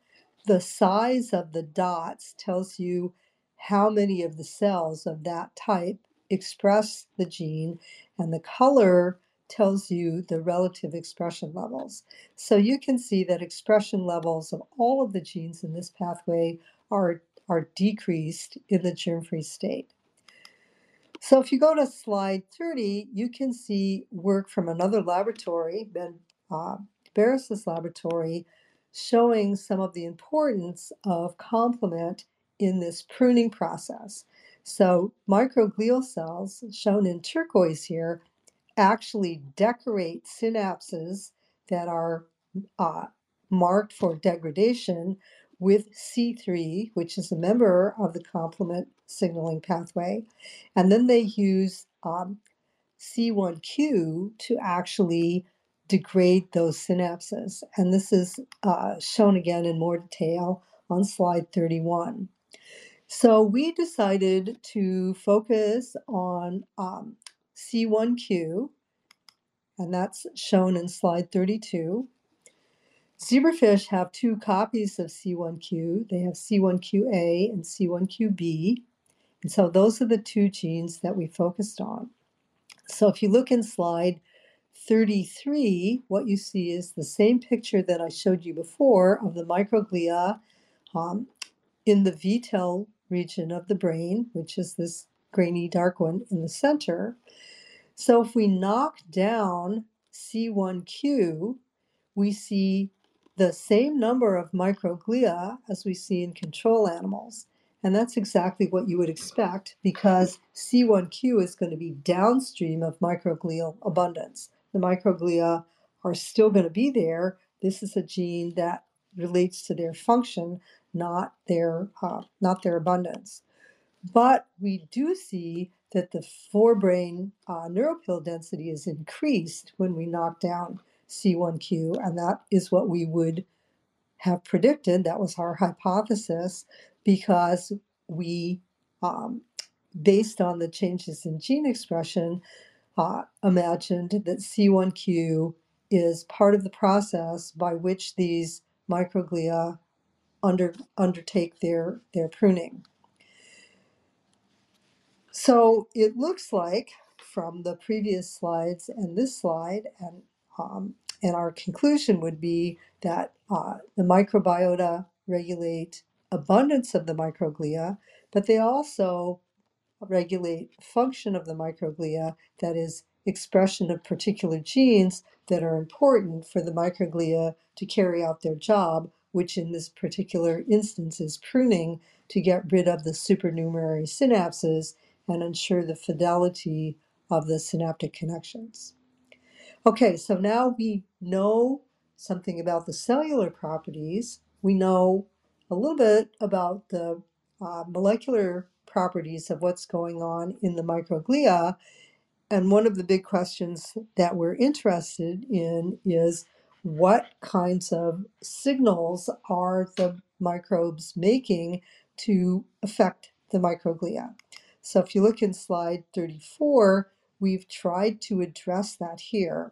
The size of the dots tells you how many of the cells of that type express the gene, and the color tells you the relative expression levels. So you can see that expression levels of all of the genes in this pathway are are decreased in the germ-free state. So if you go to slide 30, you can see work from another laboratory, Ben uh, Barres's laboratory, showing some of the importance of complement in this pruning process. So microglial cells, shown in turquoise here, actually decorate synapses that are uh, marked for degradation with C3, which is a member of the complement signaling pathway. And then they use um, C1q to actually degrade those synapses. And this is uh, shown again in more detail on slide 31. So we decided to focus on um, C1q, and that's shown in slide 32. Zebrafish have two copies of C1q. They have C1qa and C1qb. And so those are the two genes that we focused on. So if you look in slide 33, what you see is the same picture that I showed you before of the microglia um, in the VTEL region of the brain, which is this grainy dark one in the center. So if we knock down C1q, we see the same number of microglia as we see in control animals. And that's exactly what you would expect because C1q is going to be downstream of microglial abundance. The microglia are still going to be there. This is a gene that relates to their function, not their uh, not their abundance. But we do see that the forebrain uh, neuropil density is increased when we knock down C1q, and that is what we would have predicted. That was our hypothesis because we, um, based on the changes in gene expression, uh, imagined that C1q is part of the process by which these microglia under, undertake their, their pruning. So it looks like from the previous slides and this slide, and um, and our conclusion would be that uh, the microbiota regulate abundance of the microglia, but they also regulate function of the microglia, that is, expression of particular genes that are important for the microglia to carry out their job, which in this particular instance is pruning to get rid of the supernumerary synapses and ensure the fidelity of the synaptic connections. Okay, so now we know something about the cellular properties. We know a little bit about the uh, molecular properties of what's going on in the microglia. And one of the big questions that we're interested in is what kinds of signals are the microbes making to affect the microglia? So if you look in slide 34, we've tried to address that here.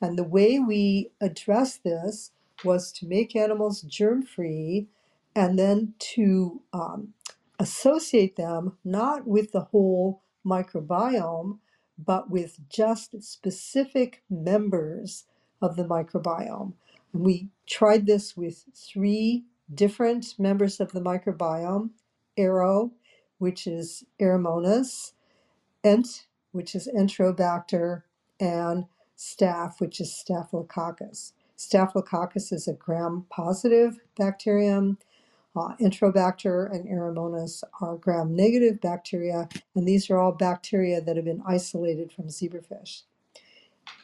And the way we addressed this was to make animals germ free and then to um, associate them not with the whole microbiome, but with just specific members of the microbiome. And we tried this with three different members of the microbiome Aro, which is Aeromonas, Ent, which is Enterobacter, and Staph, which is Staphylococcus. Staphylococcus is a gram positive bacterium. Uh, Enterobacter and Aeromonas are gram negative bacteria, and these are all bacteria that have been isolated from zebrafish.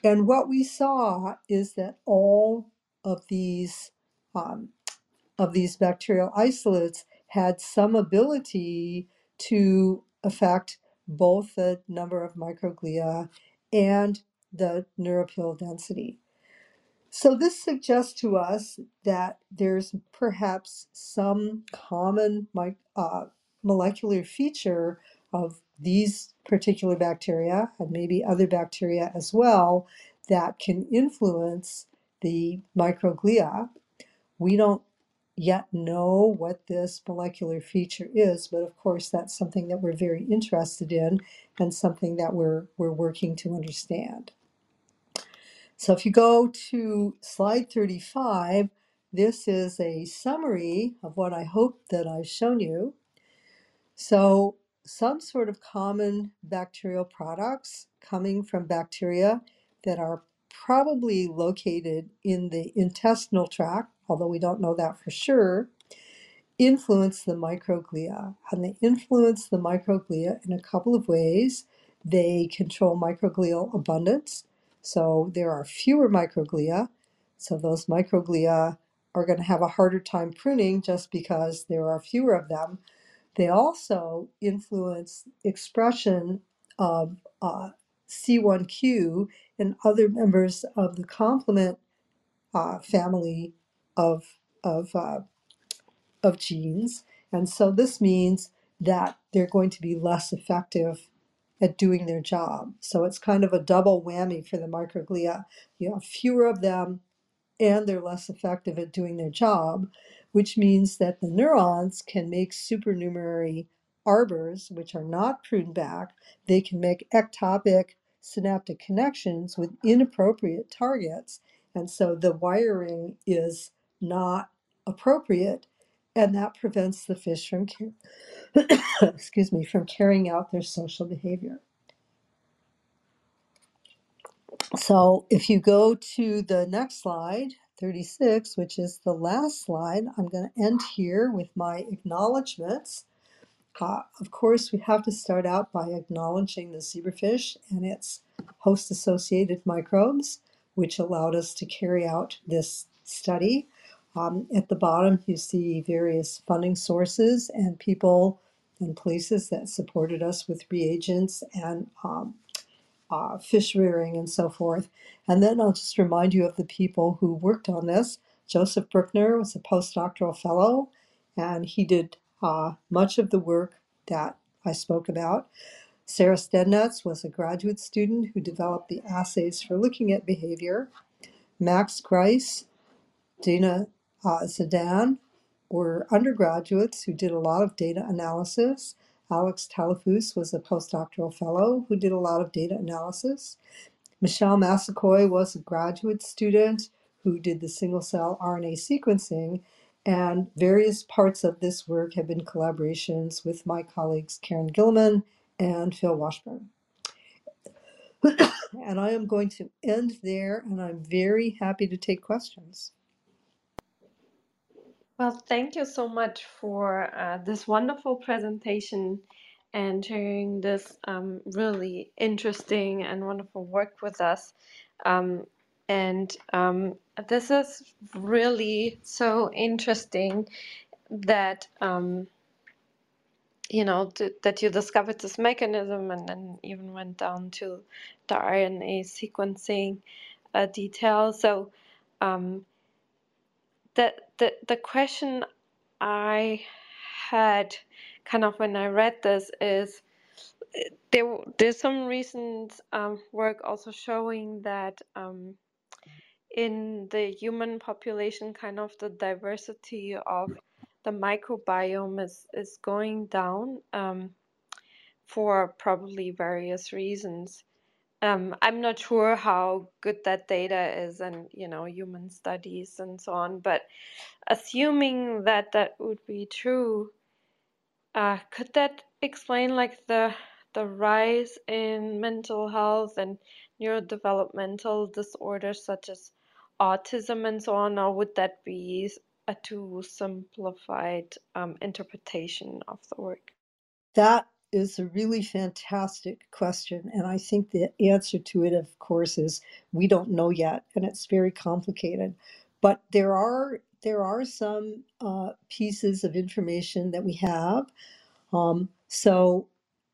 And what we saw is that all of these um, of these bacterial isolates had some ability to affect both the number of microglia and the neuropil density. So this suggests to us that there's perhaps some common uh, molecular feature of these particular bacteria and maybe other bacteria as well that can influence the microglia. We don't yet know what this molecular feature is, but of course that's something that we're very interested in and something that we're, we're working to understand. So if you go to slide 35, this is a summary of what I hope that I've shown you. So some sort of common bacterial products coming from bacteria that are probably located in the intestinal tract, although we don't know that for sure, influence the microglia. And they influence the microglia in a couple of ways. They control microglial abundance. So there are fewer microglia. So those microglia are going to have a harder time pruning just because there are fewer of them. They also influence expression of uh, C1q and other members of the complement uh, family of, of, uh, of genes. And so this means that they're going to be less effective at doing their job. So it's kind of a double whammy for the microglia. You have fewer of them, and they're less effective at doing their job, which means that the neurons can make supernumerary arbors, which are not pruned back. They can make ectopic synaptic connections with inappropriate targets. And so the wiring is not appropriate, and that prevents the fish from, <coughs> excuse me, from carrying out their social behavior. So if you go to the next slide, 36, which is the last slide, I'm going to end here with my acknowledgments. Uh, of course, we have to start out by acknowledging the zebrafish and its host associated microbes, which allowed us to carry out this study. Um, at the bottom, you see various funding sources and people and places that supported us with reagents and um, uh, fish rearing and so forth. And then I'll just remind you of the people who worked on this. Joseph Bruckner was a postdoctoral fellow, and he did uh, much of the work that I spoke about. Sarah Stednitz was a graduate student who developed the assays for looking at behavior. Max Grice, Dina uh, Zidan were undergraduates who did a lot of data analysis. Alex Tallafuss was a postdoctoral fellow who did a lot of data analysis. Michelle Massaquoi was a graduate student who did the single cell RNA sequencing, and various parts of this work have been collaborations with my colleagues Karen Guillemin and Phil Washbourne. <coughs> and I am going to end there, and I'm very happy to take questions. Well, thank you so much for uh, this wonderful presentation and sharing this um, really interesting and wonderful work with us. Um, and um, this is really so interesting that um, you know that you discovered this mechanism and then even went down to the RNA sequencing uh, detail. So um, the the question I had kind of when I read this is there there's some recent um, work also showing that um, in the human population, kind of the diversity of the microbiome is is going down um, for probably various reasons. Um, I'm not sure how good that data is and you know human studies and so on, but assuming that that would be true, uh, could that explain like the the rise in mental health and neurodevelopmental disorders such as autism and so on, or would that be a too simplified um, interpretation of the work? That is a really fantastic question. And I think the answer to it, of course, is we don't know yet, and it's very complicated. But there are there are some uh, pieces of information that we have. Um, so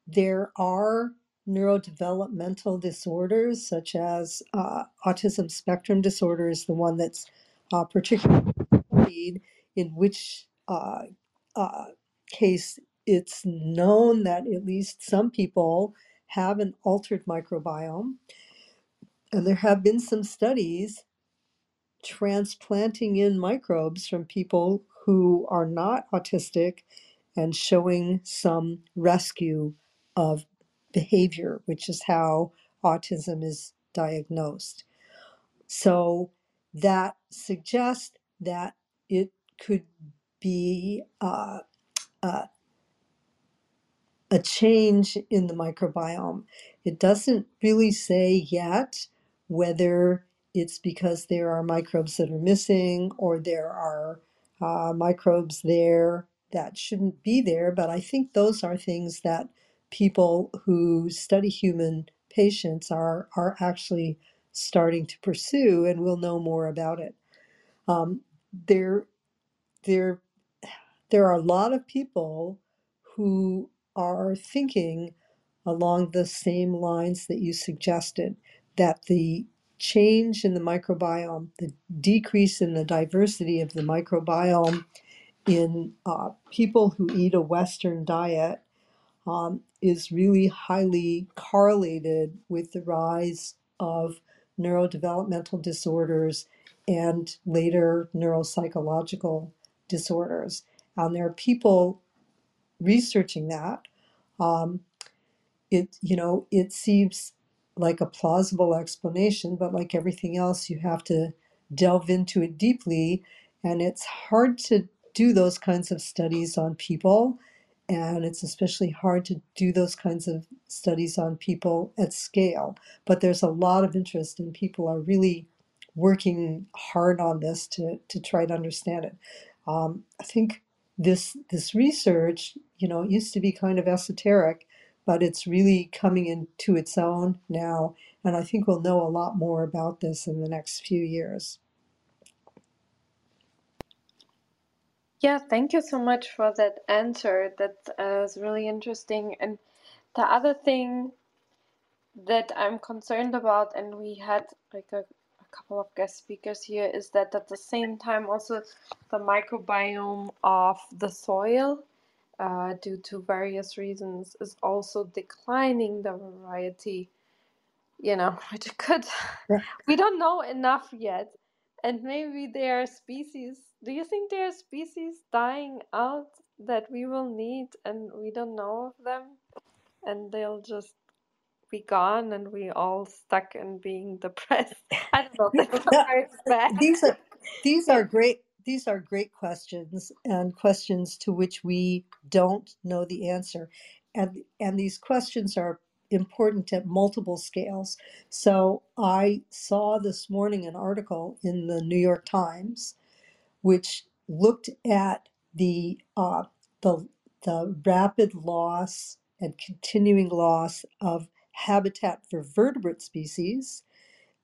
there are neurodevelopmental disorders such as uh, autism spectrum disorder is the one that's uh, particularly in which uh, uh, case it's known that at least some people have an altered microbiome. And there have been some studies transplanting in microbes from people who are not autistic and showing some rescue of behavior, which is how autism is diagnosed. So that suggests that it could be uh, uh, a change in the microbiome. It doesn't really say yet whether it's because there are microbes that are missing or there are uh, microbes there that shouldn't be there, but I think those are things that people who study human patients are, are actually starting to pursue, and we'll know more about it. Um, there, there, there are a lot of people who are thinking along the same lines that you suggested that the change in the microbiome, the decrease in the diversity of the microbiome in uh, people who eat a Western diet um, is really highly correlated with the rise of neurodevelopmental disorders and later neuropsychological disorders. And there are people researching that. Um, it you know it seems like a plausible explanation, but like everything else, you have to delve into it deeply, and it's hard to do those kinds of studies on people and it's especially hard to do those kinds of studies on people at scale. But there's a lot of interest, and people are really working hard on this to, to try to understand it. Um, I think this this research, you know, used to be kind of esoteric, but it's really coming into its own now, and I think we'll know a lot more about this in the next few years. Yeah, thank you so much for that answer. That uh, is really interesting. And the other thing that I'm concerned about, and we had like a couple of guest speakers here, is that at the same time also the microbiome of the soil, uh, due to various reasons, is also declining the variety. You know, <laughs> which could we don't know enough yet, and maybe there are species do you think there are species dying out that we will need and we don't know of them? And they'll just be gone and we all stuck in being depressed. <laughs> I don't know. <laughs> these are these are great these are great questions and questions to which we don't know the answer. And and these questions are important at multiple scales. So I saw this morning an article in the New York Times which looked at the uh, the the rapid loss and continuing loss of habitat for vertebrate species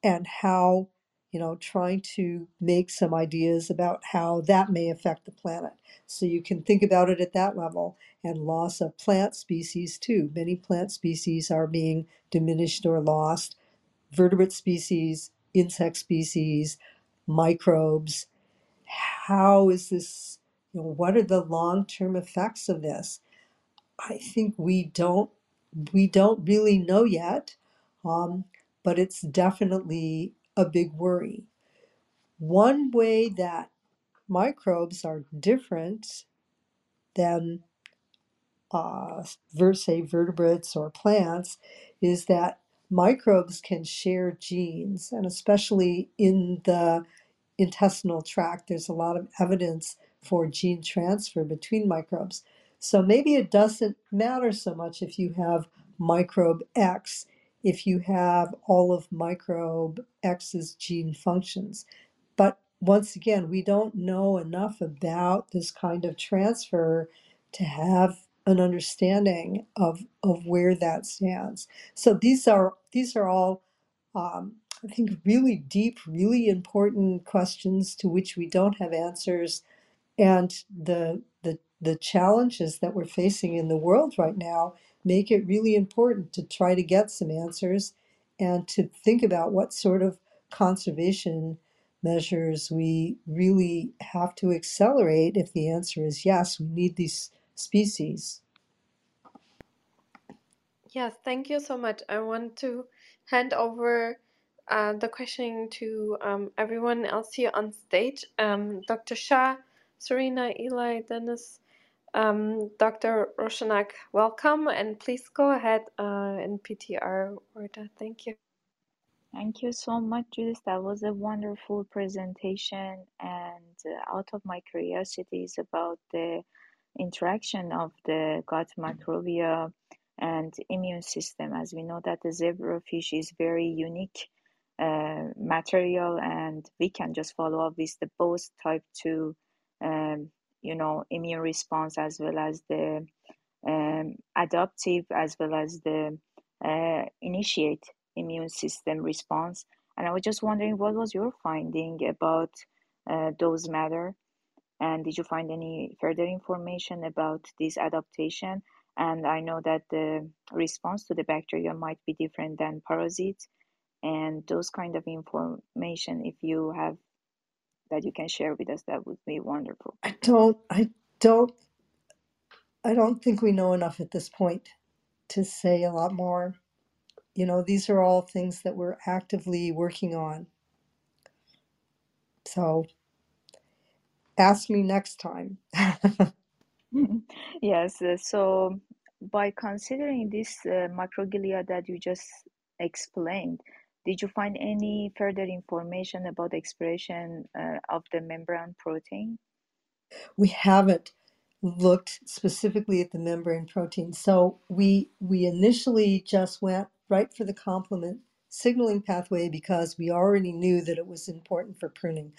and how you know trying to make some ideas about how that may affect the planet. So you can think about it at that level and loss of plant species too. Many plant species are being diminished or lost. Vertebrate species insect species microbes. How is this, you know, what are the long-term effects of this? I think we don't we don't really know yet, um, but it's definitely a big worry. One way that microbes are different than uh, say vertebrates or plants is that microbes can share genes, and especially in the intestinal tract, there's a lot of evidence for gene transfer between microbes. So maybe it doesn't matter so much if you have microbe X, if you have all of microbe X's gene functions. But once again, we don't know enough about this kind of transfer to have an understanding of, of where that stands. So these are these are all um, I think, really deep, really important questions to which we don't have answers. And the, the, the challenges that we're facing in the world right now make it really important to try to get some answers and to think about what sort of conservation measures we really have to accelerate if the answer is yes, we need these species. Yes, thank you so much. I want to hand over uh, the questioning to um, everyone else here on stage. Um, Dr. Shah, Serena, Eli, Dennis, um, Dr. Roshanak, welcome, and please go ahead uh, in PTR order. Thank you. Thank you so much, Judith. That was a wonderful presentation. And uh, out of my curiosities about the interaction of the gut microbiota and immune system, as we know that the zebrafish is very unique uh, material and we can just follow up with the both type 2 um, you know immune response as well as the um, adaptive as well as the uh, initiate immune system response. And i was just wondering what was your finding about uh, those matter? And did you find any further information about this adaptation? And i know that the response to the bacteria might be different than parasites. And those kind of information if you have that you can share with us that would be wonderful i don't i don't i don't think we know enough at this point to say a lot more you know, these are all things that we're actively working on. So ask me next time. <laughs> <laughs> Yes, uh, so by considering this uh, microglia that you just explained, did you find any further information about the expression uh, of the membrane protein? we haven't looked specifically at the membrane protein. So we we initially just went right for the complement signaling pathway because we already knew that it was important for pruning.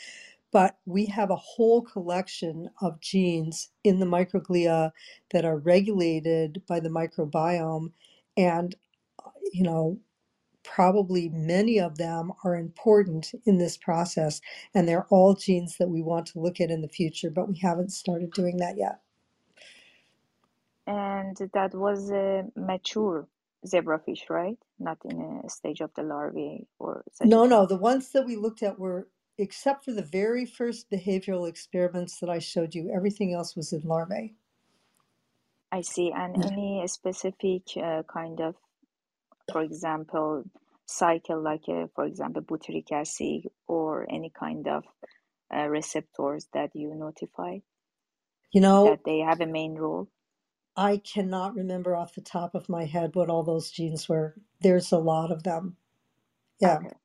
But we have a whole collection of genes in the microglia that are regulated by the microbiome and you know probably many of them are important in this process and they're all genes that we want to look at in the future but we haven't started doing that yet And that was a mature zebrafish, right? Not in a stage of the larvae or such no no the ones that we looked at were except for the very first behavioral experiments that i showed you everything else was in larvae I see. And any specific uh, kind of, for example, cycle, like, uh, for example, butyric acid or any kind of uh, receptors that you notify you know that they have a main role? i cannot remember off the top of my head what all those genes were. There's a lot of them. Yeah. Okay,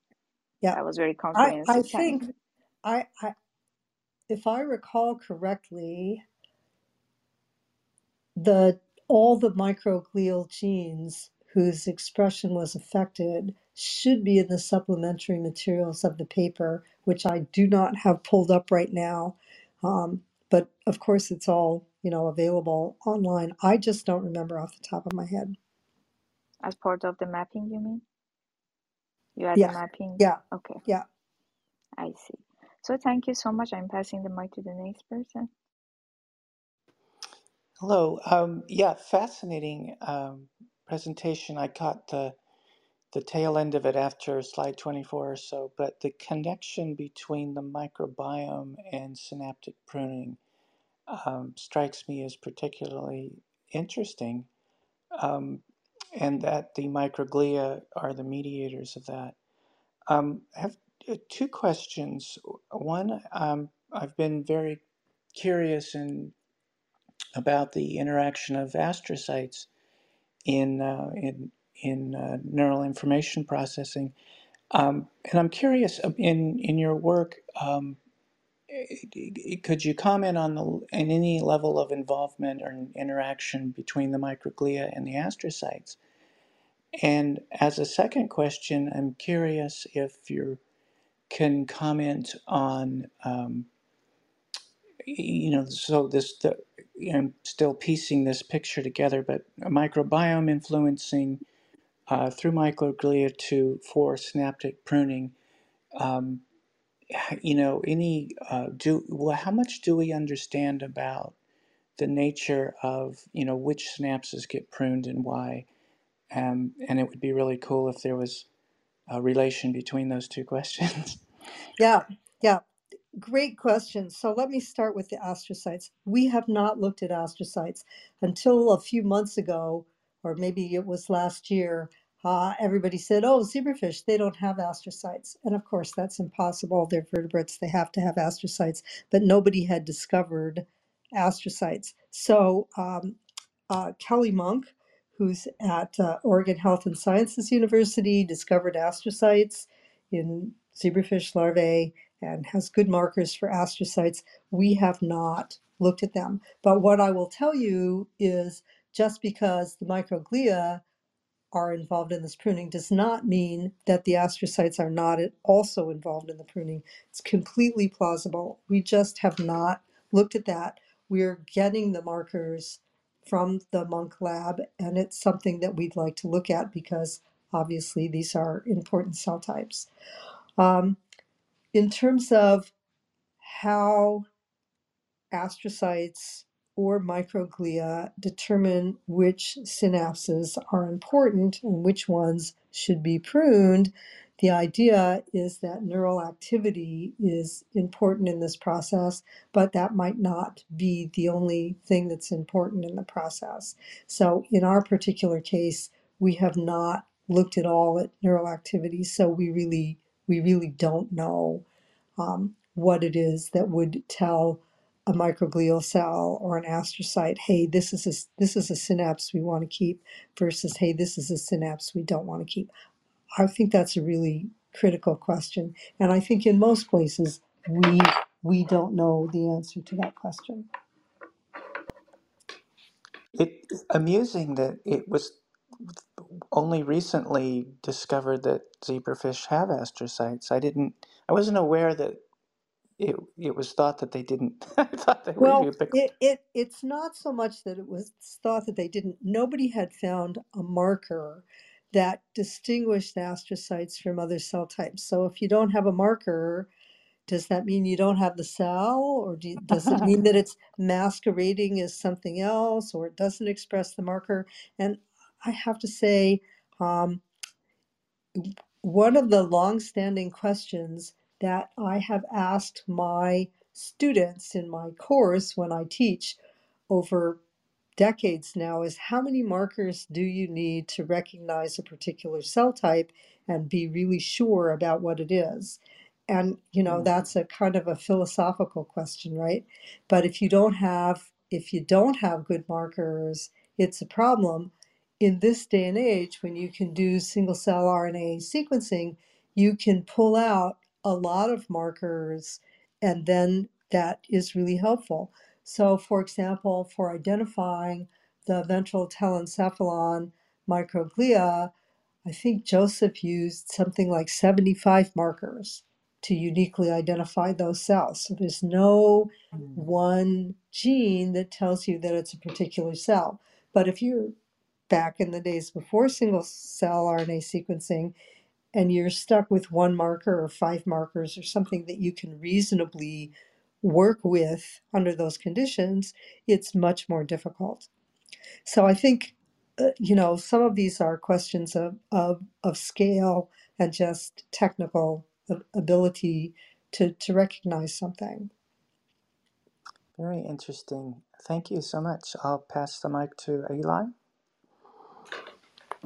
yeah. That was very i i think i i if i recall correctly the all the microglial genes whose expression was affected should be in the supplementary materials of the paper, which I do not have pulled up right now. Um, but of course, it's all you know available online. I just don't remember off the top of my head. As part of the mapping, you mean? You had the Yeah, mapping? yeah, Okay, yeah. I see. So thank you so much. I'm passing the mic to the next person. Hello. Um, yeah, fascinating um, presentation. I caught the the tail end of it after slide 24 or so, but the connection between the microbiome and synaptic pruning um, strikes me as particularly interesting, um, and that the microglia are the mediators of that. Um, I have uh, two questions. One, um, I've been very curious in, about the interaction of astrocytes in uh, in in uh, neural information processing. Um, and I'm curious um, in in your work, um, eh, could you comment on the in any level of involvement or interaction between the microglia and the astrocytes? And as a second question, I'm curious if you can comment on um, you know so this the I'm still piecing this picture together, but a microbiome influencing uh, through microglia to for synaptic pruning. Um, you know, any uh, do well, how much do we understand about the nature of you know which synapses get pruned and why? Um, and it would be really cool if there was a relation between those two questions. Yeah, yeah. Great question. So let me start with the astrocytes. We have not looked at astrocytes until a few months ago, or maybe it was last year. Uh, everybody said, oh, zebrafish, they don't have astrocytes. And of course, that's impossible. They're vertebrates, they have to have astrocytes, but nobody had discovered astrocytes. So um, uh, Kelly Monk, who's at uh, Oregon Health and Sciences University, discovered astrocytes in zebrafish larvae and has good markers for astrocytes. We have not looked at them. But what I will tell you is just because the microglia are involved in this pruning does not mean that the astrocytes are not also involved in the pruning. It's completely plausible. We just have not looked at that. We're getting the markers from the Monk lab, and it's something that we'd like to look at because obviously these are important cell types. Um, in terms of how astrocytes or microglia determine which synapses are important and which ones should be pruned. The idea is that neural activity is important in this process, but that might not be the only thing that's important in the process. So, in our particular case, we have not looked at all at neural activity, so we really we really don't know um, what it is that would tell a microglial cell or an astrocyte, hey, this is a, this is a synapse we want to keep, versus hey, this is a synapse we don't want to keep. I think that's a really critical question, and I think in most places we we don't know the answer to that question. It's amusing that it was only recently discovered that zebrafish have astrocytes. I didn't, I wasn't aware that it it was thought that they didn't. <laughs> I thought they were Well, ubiquitous. it, it it's not so much that it was thought that they didn't. Nobody had found a marker that distinguished astrocytes from other cell types. So if you don't have a marker, does that mean you don't have the cell, or do, does it <laughs> mean that it's masquerading as something else, or it doesn't express the marker? And I have to say, um, one of the long-standing questions that I have asked my students in my course when I teach over decades now is how many markers do you need to recognize a particular cell type and be really sure about what it is? And, you know, Mm. that's a kind of a philosophical question, right? But if you don't have if you don't have good markers, it's a problem. In this day and age, when you can do single cell RNA sequencing, you can pull out a lot of markers, and then that is really helpful. So, for example, for identifying the ventral telencephalon microglia, I think Joseph used something like 75 markers to uniquely identify those cells. So there's no Mm. one gene that tells you that it's a particular cell. But if you're back in the days before single cell RNA sequencing and you're stuck with one marker or five markers or something that you can reasonably work with under those conditions, it's much more difficult. So I think, uh, you know, some of these are questions of, of, of scale and just technical ability to, to recognize something. Very interesting. Thank you so much. I'll pass the mic to Eli.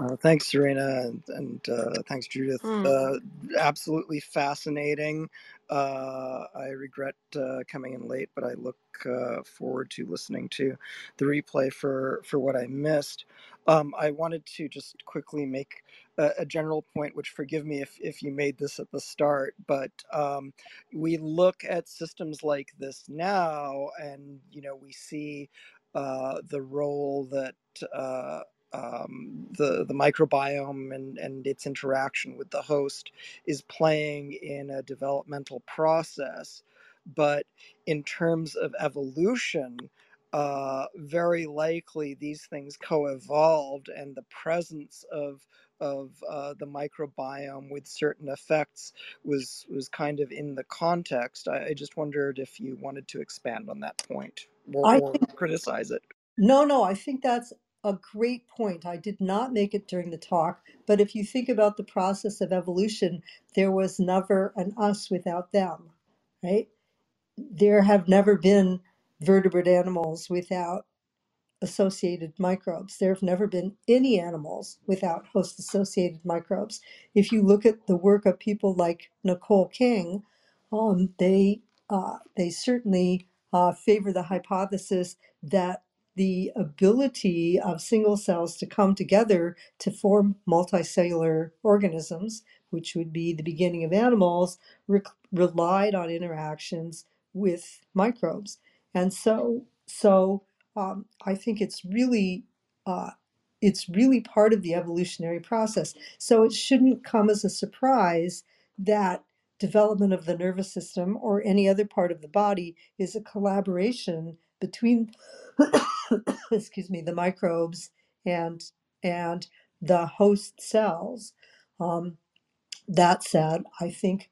Uh, thanks, Serena, and, and uh, thanks, Judith. Mm. Uh, absolutely fascinating. Uh, I regret uh, coming in late, but I look uh, forward to listening to the replay for, for what I missed. Um, I wanted to just quickly make a, a general point, which forgive me if, if you made this at the start, but um, we look at systems like this now, and you know we see uh, the role that. Um, the the microbiome and and its interaction with the host is playing in a developmental process, but in terms of evolution, uh, very likely these things co-evolved, and the presence of of uh, the microbiome with certain effects was was kind of in the context. I, I just wondered if you wanted to expand on that point or, or criticize it. No, no, I think that's a great point. I did not make it during the talk, but if you think about the process of evolution, there was never an us without them, right? There have never been vertebrate animals without associated microbes. There have never been any animals without host associated microbes. If you look at the work of people like Nicole King, um, they uh, they certainly uh, favor the hypothesis that the ability of single cells to come together to form multicellular organisms, which would be the beginning of animals, re- relied on interactions with microbes. And so, so um, I think it's really uh, it's really part of the evolutionary process. So it shouldn't come as a surprise that development of the nervous system or any other part of the body is a collaboration between <coughs> excuse me the microbes and and the host cells. Um, that said, I think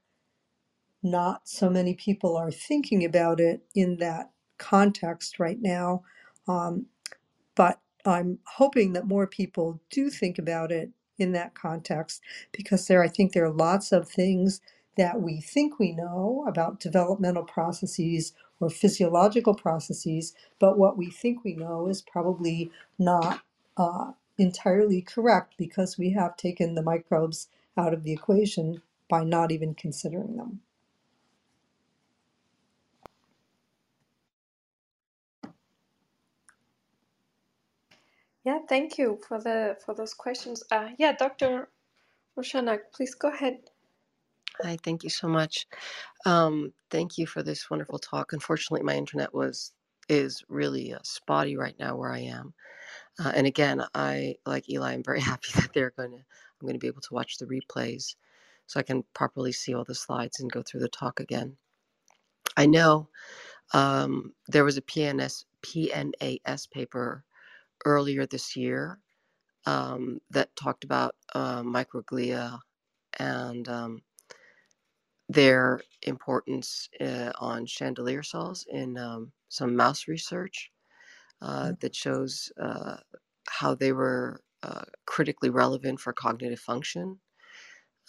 not so many people are thinking about it in that context right now. Um, but I'm hoping that more people do think about it in that context because there, I think there are lots of things that we think we know about developmental processes or physiological processes, but what we think we know is probably not uh, entirely correct because we have taken the microbes out of the equation by not even considering them. Yeah, thank you for the for those questions. Uh, yeah, Dr. Roshanak, please go ahead. Hi, thank you so much. Um, thank you for this wonderful talk. Unfortunately, my internet was is really uh, spotty right now where I am. Uh, and again, I like Eli. I'm very <laughs> happy that they're going to. I'm going to be able to watch the replays, so I can properly see all the slides and go through the talk again. I know um, there was a PNS PNAS paper earlier this year um, that talked about uh, microglia and um, their importance uh, on chandelier cells in um, some mouse research uh, that shows uh, how they were uh, critically relevant for cognitive function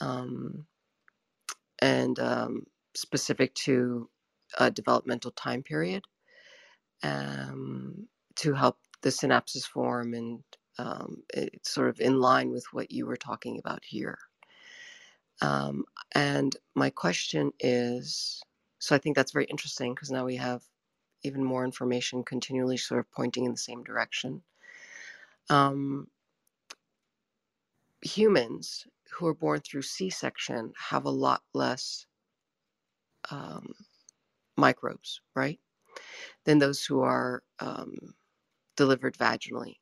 um, and um, specific to a developmental time period um, to help the synapses form and um, it's sort of in line with what you were talking about here. Um, and my question is so I think that's very interesting because now we have even more information continually sort of pointing in the same direction. Um, humans who are born through C section have a lot less um, microbes, right? Than those who are um, delivered vaginally.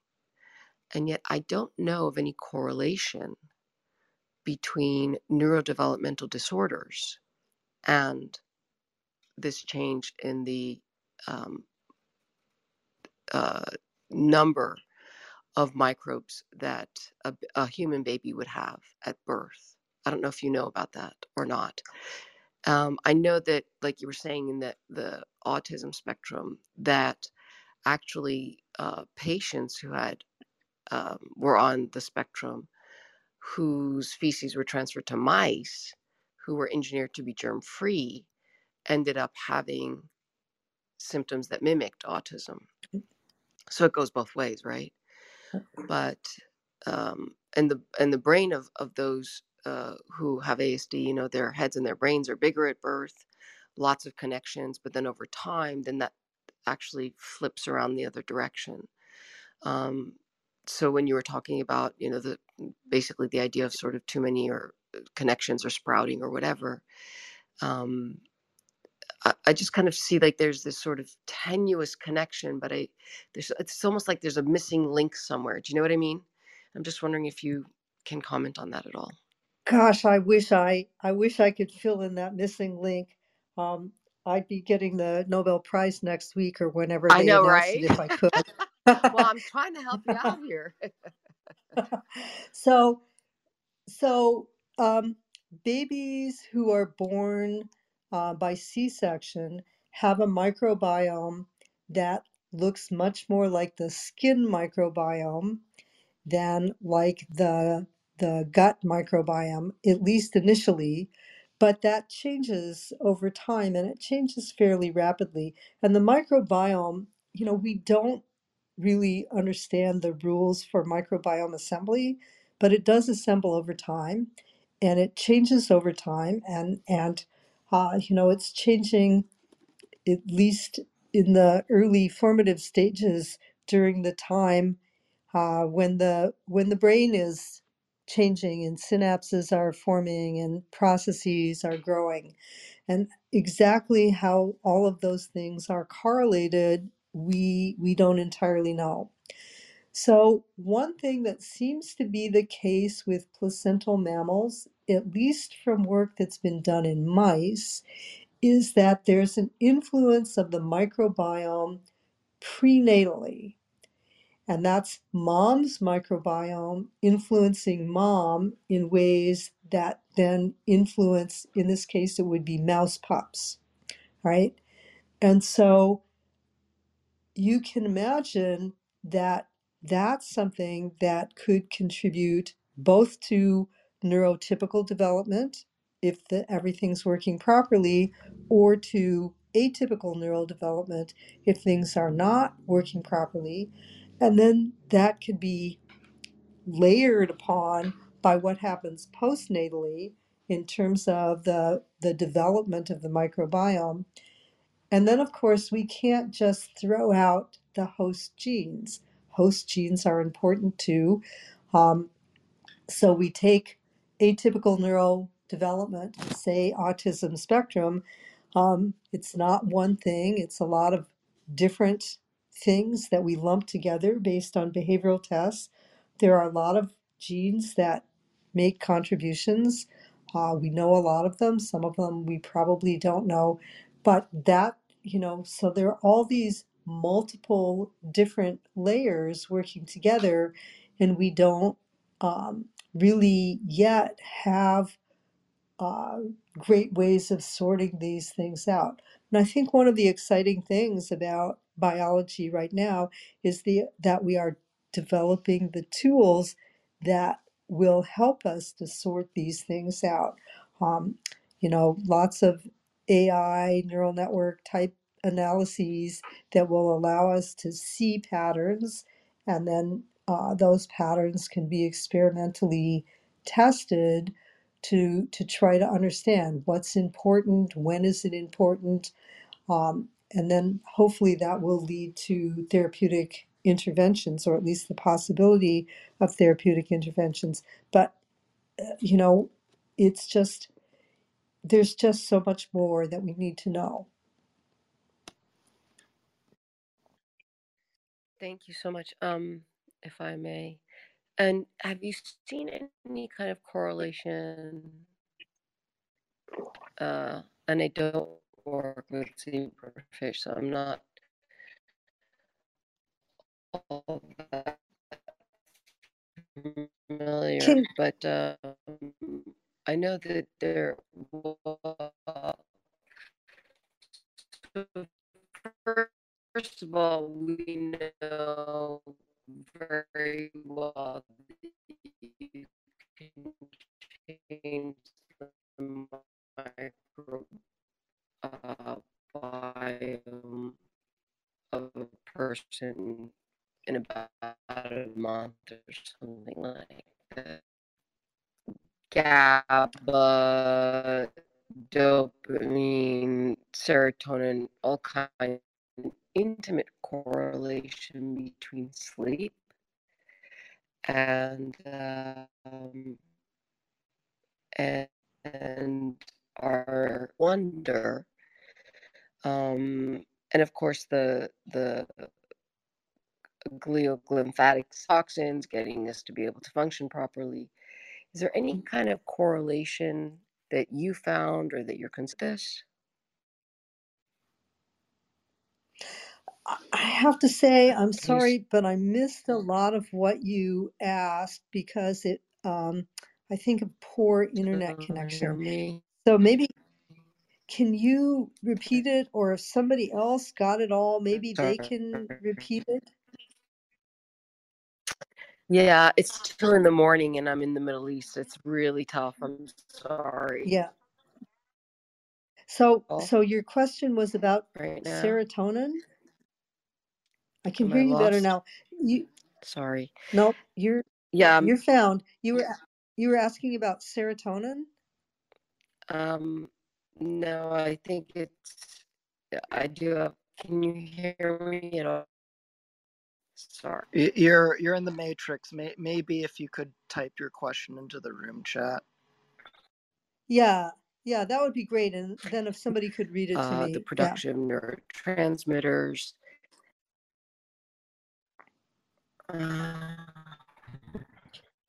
And yet, I don't know of any correlation between neurodevelopmental disorders and this change in the um, uh, number of microbes that a, a, human baby would have at birth. I don't know if you know about that or not. Um, I know that, like you were saying in the, the autism spectrum, that actually uh, patients who had um, were on the spectrum whose feces were transferred to mice who were engineered to be germ free ended up having symptoms that mimicked autism. Mm. So it goes both ways, right? But um, and the and the brain of of those uh, who have ASD, you know, their heads and their brains are bigger at birth, lots of connections, but then over time, then that actually flips around the other direction. Um, so when you were talking about, you know, the basically the idea of sort of too many or uh, connections or sprouting or whatever, um, I, I just kind of see like there's this sort of tenuous connection, but I there's it's almost like there's a missing link somewhere. Do you know what I mean? I'm just wondering if you can comment on that at all. Gosh, I wish I I wish I could fill in that missing link. Um, I'd be getting the Nobel Prize next week or whenever I know, right? if I could. <laughs> well, I'm <laughs> trying to help you out here. <laughs> so, so um, babies who are born uh, by C-section have a microbiome that looks much more like the skin microbiome than like the the gut microbiome, at least initially, but that changes over time and it changes fairly rapidly. And the microbiome, you know, we don't really understand the rules for microbiome assembly, but it does assemble over time and it changes over time and and uh, you know it's changing at least in the early formative stages during the time uh, when the when the brain is changing and synapses are forming and processes are growing. And exactly how all of those things are correlated we we don't entirely know so one thing that seems to be the case with placental mammals at least from work that's been done in mice is that there's an influence of the microbiome prenatally and that's mom's microbiome influencing mom in ways that then influence, in this case, it would be mouse pups, right? And so you can imagine that that's something that could contribute both to neurotypical development if the, everything's working properly or to atypical neural development if things are not working properly and then that could be layered upon by what happens postnatally in terms of the the development of the microbiome. And then, of course, we can't just throw out the host genes. Host genes are important too. Um, so we take atypical neurodevelopment, say autism spectrum. Um, it's not one thing, it's a lot of different things that we lump together based on behavioral tests. There are a lot of genes that make contributions. Uh, we know a lot of them, some of them we probably don't know, but that, you know, so there are all these multiple different layers working together, and we don't um, really yet have uh, great ways of sorting these things out. And I think one of the exciting things about biology right now is the that we are developing the tools that will help us to sort these things out. Um, you know, lots of AI neural network type analyses that will allow us to see patterns, and then uh, those patterns can be experimentally tested to to try to understand what's important, when is it important, um, and then hopefully that will lead to therapeutic interventions, or at least the possibility of therapeutic interventions. But uh, you know, it's just there's just so much more that we need to know. Thank you so much. Um, if I may, and have you seen any kind of correlation? Uh, and I don't work with zebrafish, so I'm not all that familiar. Can But um, I know that there. First of all, we know very well you can change the micro uh, of a person in about a month or something like that. GABA, dopamine, serotonin, all kinds intimate correlation between sleep and um, and, and our wonder. Um, and of course the the glioglymphatic toxins getting us to be able to function properly is there any kind of correlation that you found or that you're this I have to say, I'm Can you s- sorry, but I missed a lot of what you asked because it, um, I think of poor internet connection. So maybe can you repeat it, or if somebody else got it all, maybe they can repeat it? Yeah, it's two in the morning and I'm in the Middle East. It's really tough. I'm sorry. Yeah. So, Oh, so your question was about right serotonin? I can Am hear I you better now. You, Sorry. nope, you're Yeah, you're found. You were you were asking about serotonin? um, no, I think it's, I do have, can you hear me at all? Sorry. You're you're in the matrix. May, maybe if you could type your question into the room chat. Yeah, yeah, that would be great. And then if somebody could read it to Uh, the me, yeah. production of neurotransmitters. Uh,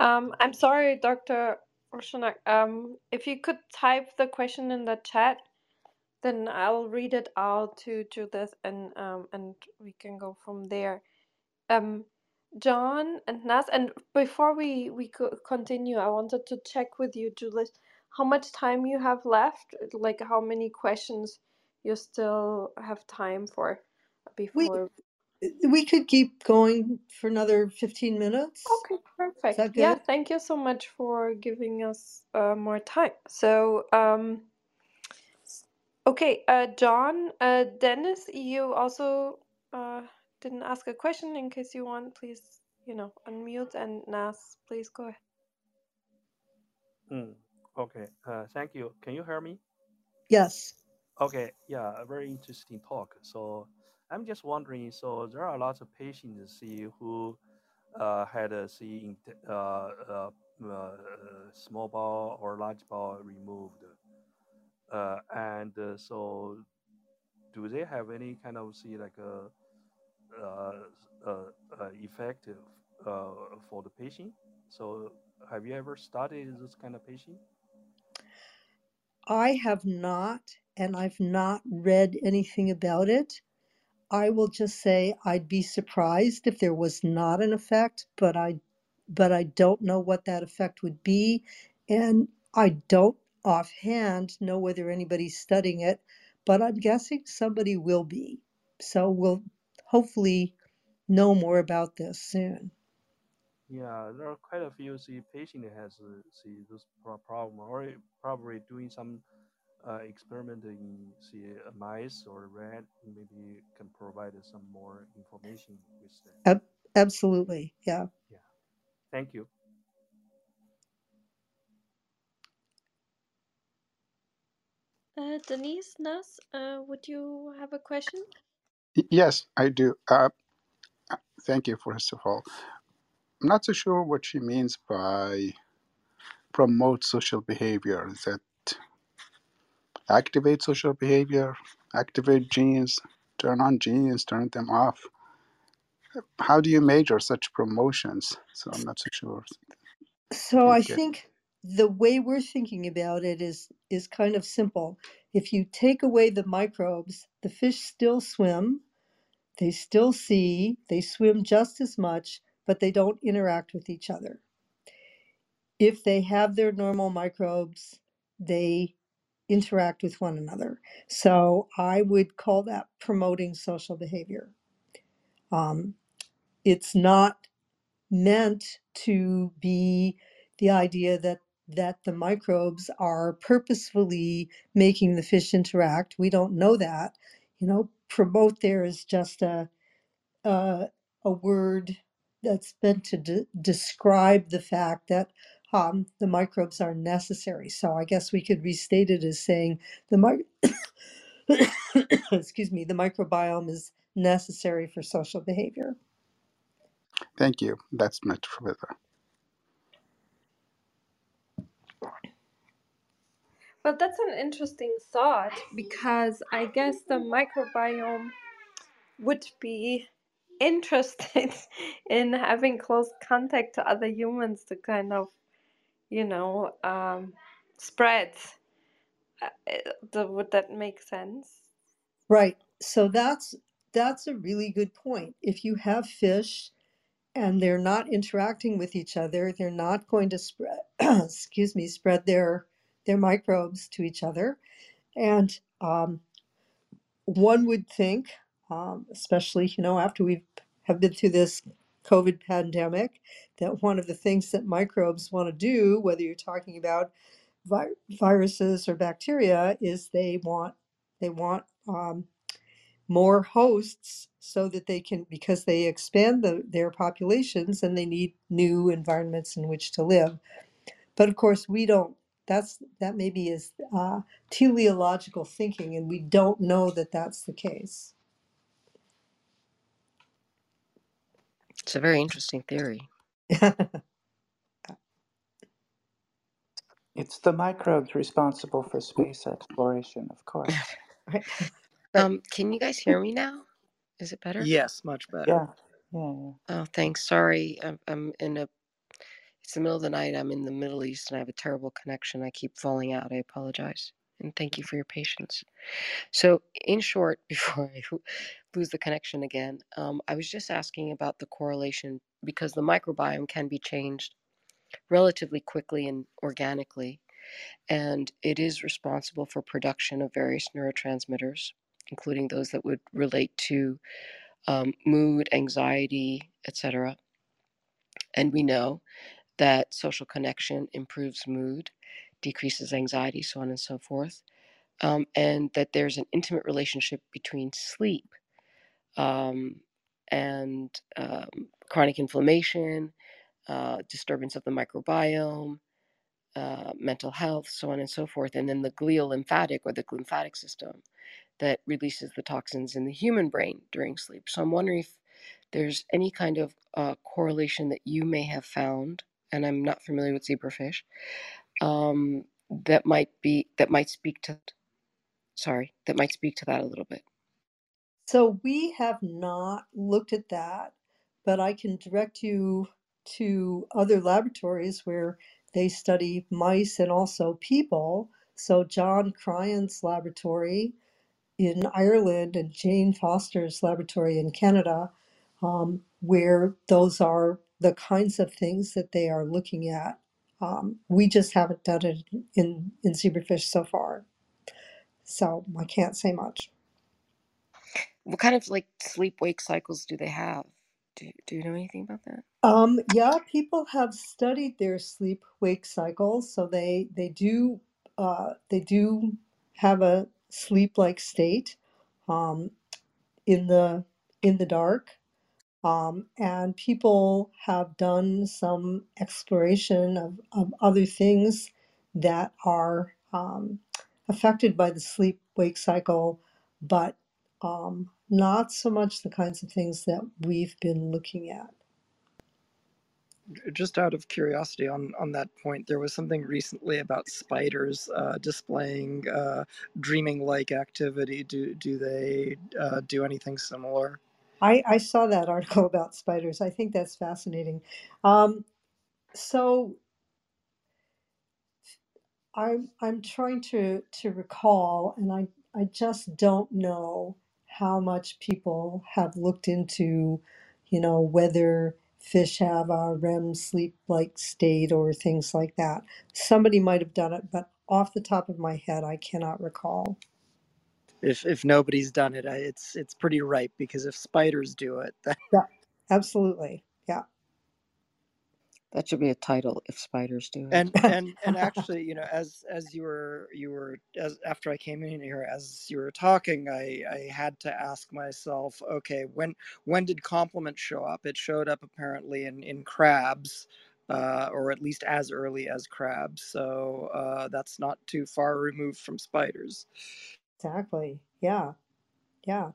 Um, I'm sorry, Dr. Roshanak. Um, if you could type the question in the chat, then I'll read it out to Judith, and um, and we can go from there. Um, John and Nas, and before we we continue, I wanted to check with you, Judith, how much time you have left, like how many questions you still have time for before. we we could keep going for another 15 minutes. Okay, Is perfect. Yeah, thank you so much for giving us uh, more time. So, um, okay, uh, John, uh, Dennis, you also uh, didn't ask a question. In case you want, please, you know, unmute and Nas, please go ahead. Mm, okay. Uh, thank you. Can you hear me? Yes. Okay. Yeah, a very interesting talk. So I'm just wondering. So there are lots of patients see who uh, had a see in, uh, uh, uh, small bowel or large bowel removed, uh, and uh, so do they have any kind of see like a Uh, uh, uh, effective uh, for the patient? So have you ever studied this kind of patient? I have not, and I've not read anything about it. I will just say I'd be surprised if there was not an effect, but I but I don't know what that effect would be. And I don't offhand know whether anybody's studying it, but I'm guessing somebody will be. So we'll hopefully know more about this soon. Yeah, there are quite a few see patient has uh, see this problem or probably doing some uh, experiment in see uh, mice or rat maybe can provide some more information with that. Ab- absolutely. Yeah. Yeah. Thank you. Uh, Denise, Nas, uh, would you have a question? Yes, I do. Uh, thank you, first of all. I'm not so sure what she means by promote social behavior. Is that activate social behavior, activate genes, turn on genes, turn them off? How do you measure such promotions? So I'm not so sure. So I think the way we're thinking about it is is kind of simple. If you take away the microbes, the fish still swim, they still see, they swim just as much, but they don't interact with each other. If they have their normal microbes, they interact with one another. So I would call that promoting social behavior. Um, it's not meant to be the idea that that the microbes are purposefully making the fish interact. We don't know that. You know, promote there is just a a, word that's meant to de- describe the fact that um, the microbes are necessary. So I guess we could restate it as saying the mi- <coughs> excuse me, the microbiome is necessary for social behavior. thank you. That's much further. Well, that's an interesting thought because I guess the microbiome would be interested <laughs> in having close contact to other humans to kind of, you know, um, spread. Uh, would that make sense? Right. So that's that's a really good point. If you have fish and they're not interacting with each other, they're not going to spread <clears throat> excuse me, spread their their microbes to each other. And um, one would think, um, especially you know after we have been through this COVID pandemic, that one of the things that microbes want to do, whether you're talking about vi- viruses or bacteria, is they want they want um, more hosts so that they can because they expand the, their populations and they need new environments in which to live but of course we don't that's that maybe is uh, teleological thinking and we don't know that that's the case It's a very interesting theory. <laughs> It's the microbes responsible for space exploration, of course. <laughs> Right. Um, can you guys hear me now? Is it better? Yes, much better. Yeah, yeah, yeah. Oh, thanks. Sorry, I'm, I'm in a. It's the middle of the night. I'm in the Middle East and I have a terrible connection. I keep falling out. I apologize. And thank you for your patience. So, in short, <laughs> before I lose the connection again, um, I was just asking about the correlation because the microbiome can be changed relatively quickly and organically, and it is responsible for production of various neurotransmitters, including those that would relate to um, mood, anxiety, etc. And we know that social connection improves mood, decreases anxiety, so on and so forth, um, and that there's an intimate relationship between sleep um, and um, chronic inflammation, uh, disturbance of the microbiome, uh, mental health, so on and so forth, and then the glial lymphatic or the lymphatic system that releases the toxins in the human brain during sleep. So I'm wondering if there's any kind of uh, correlation that you may have found, and I'm not familiar with zebrafish, um, that might be that might speak to sorry that might speak to that a little bit. So we have not looked at that, but I can direct you to other laboratories where they study mice and also people. So John Cryan's laboratory in Ireland and Jane Foster's laboratory in Canada, um, where those are the kinds of things that they are looking at. Um, we just haven't done it in, in zebrafish so far. So I can't say much. What kind of like sleep wake cycles do they have? Do, do you know anything about that? Um, yeah, people have studied their sleep wake cycles, so they they do uh, they do have a sleep like state um, in the in the dark. Um, and people have done some exploration of, of other things that are um, affected by the sleep wake cycle, but um, not so much the kinds of things that we've been looking at. just out of curiosity on on that point there was something recently about spiders uh, displaying uh, dreaming like activity do do they uh, do anything similar I, I saw that <laughs> article about spiders. I think that's fascinating. Um, so I'm I'm trying to to recall, and I I just don't know how much people have looked into, you know, whether fish have a REM sleep like state or things like that. Somebody might have done it, but off the top of my head, I cannot recall. If if nobody's done it I- it's it's pretty ripe because if spiders do it <laughs> then Yeah, absolutely. Yeah. That should be a title if spiders do it. and and and <laughs> actually you know as as you were you were as after i came in here as you were talking i i had to ask myself okay when when did complement show up it showed up apparently in in crabs uh, or at least as early as crabs so uh, that's not too far removed from spiders Exactly. Yeah. Yeah.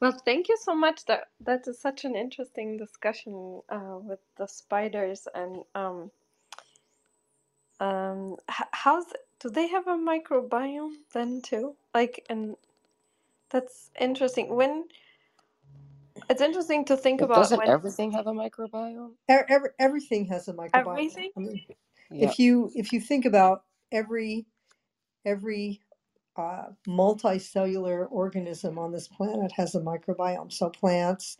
Well, thank you so much. That that is such an interesting discussion uh, with the spiders and um um h- how's do they have a microbiome then too? Like, and that's interesting. When it's interesting to think But about doesn't when everything have a microbiome? Every, everything has a microbiome. everything. I mean, Yeah. if you if you think about every every uh, multicellular organism on this planet has a microbiome. So plants,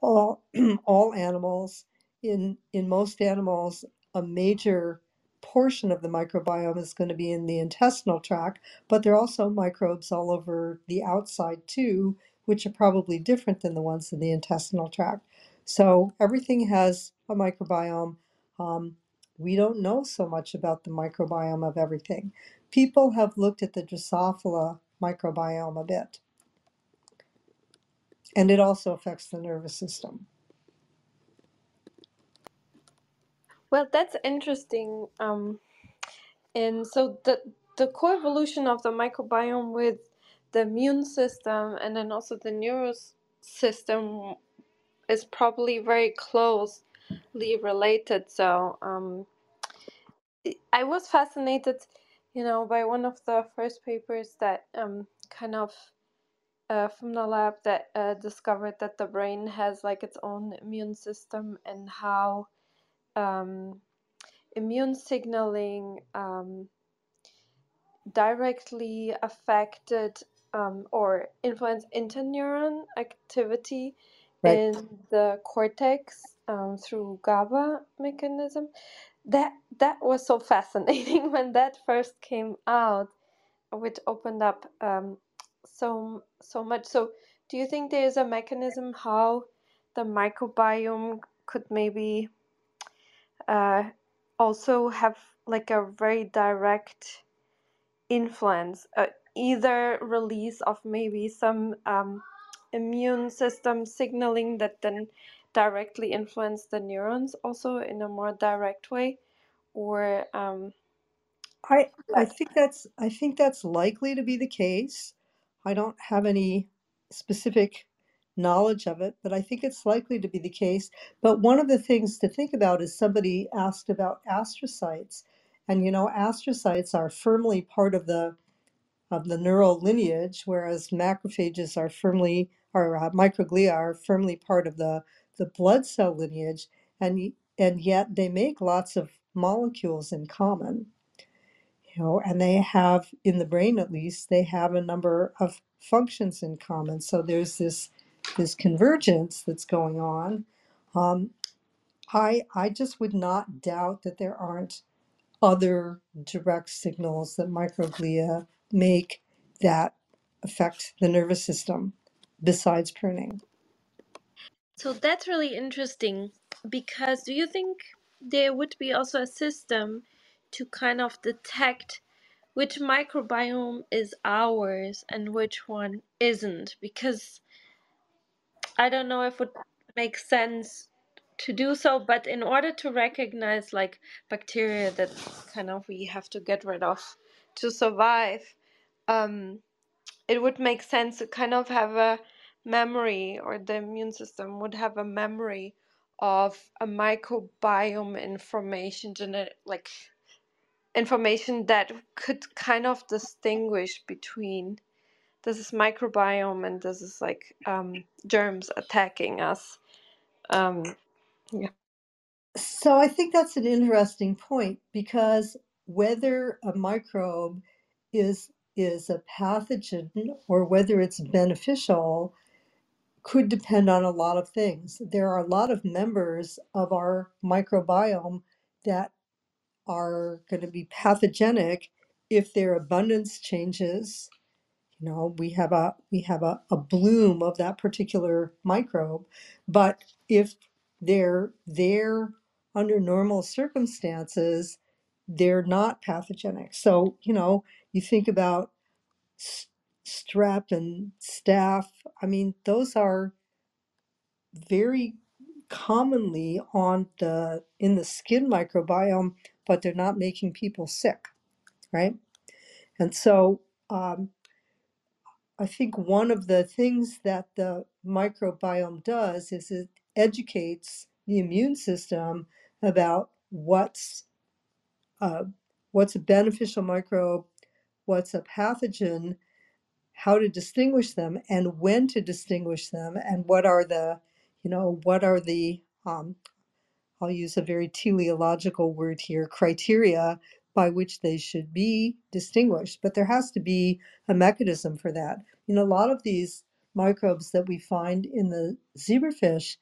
all <clears throat> all animals. In in most animals, a major portion of the microbiome is going to be in the intestinal tract, but there are also microbes all over the outside too, which are probably different than the ones in the intestinal tract. So everything has a microbiome. Um, we don't know so much about the microbiome of everything. People have looked at the Drosophila microbiome a bit, and it also affects the nervous system. Well, that's interesting. Um, and so the the coevolution of the microbiome with the immune system and then also the nervous system is probably very closely related. So um, I- was fascinated, you know, by one of the first papers that um, kind of uh, from the lab that uh, discovered that the brain has like its own immune system and how um, immune signaling um, directly affected um, or influence interneuron activity Right. in the cortex um, through GABA mechanism. That that was so fascinating <laughs> when that first came out, which opened up um, so so much. So, do you think there is a mechanism how the microbiome could maybe uh, also have like a very direct influence, uh, either release of maybe some um, immune system signaling that then directly influence the neurons also in a more direct way, or um, I I think that's I think that's likely to be the case. I don't have any specific knowledge of it, but I think it's likely to be the case. But one of the things to think about is somebody asked about astrocytes, and you know, astrocytes are firmly part of the of the neural lineage, whereas macrophages are firmly or uh, microglia are firmly part of the the blood cell lineage, and and yet they make lots of molecules in common you know, and they have in the brain at least they have a number of functions in common. So there's this this convergence that's going on. Um, I I just would not doubt that there aren't other direct signals that microglia make that affect the nervous system besides pruning. So that's really interesting because do you think there would be also a system to kind of detect which microbiome is ours and which one isn't? Because I don't know if it would make sense to do so, but in order to recognize like bacteria that kind of we have to get rid of to survive, um, it would make sense to kind of have a memory or the immune system would have a memory of a microbiome information like information that could kind of distinguish between this is microbiome and this is like um, germs attacking us. Um, yeah. So I think that's an interesting point because whether a microbe is is a pathogen or whether it's beneficial could depend on a lot of things. There are a lot of members of our microbiome that are going to be pathogenic if their abundance changes you know we have a we have a, a bloom of that particular microbe but if they're there under normal circumstances they're not pathogenic. So you know you think about s- strep and staph i mean those are very commonly on the in the skin microbiome but they're not making people sick right? And so um, I think one of the things that the microbiome does is it educates the immune system about what's uh, what's a beneficial microbe, what's a pathogen, how to distinguish them, and when to distinguish them, and what are the you know what are the um, I'll use a very teleological word here, criteria by which they should be distinguished. But there has to be a mechanism for that. You know, a lot of these microbes that we find in the zebrafish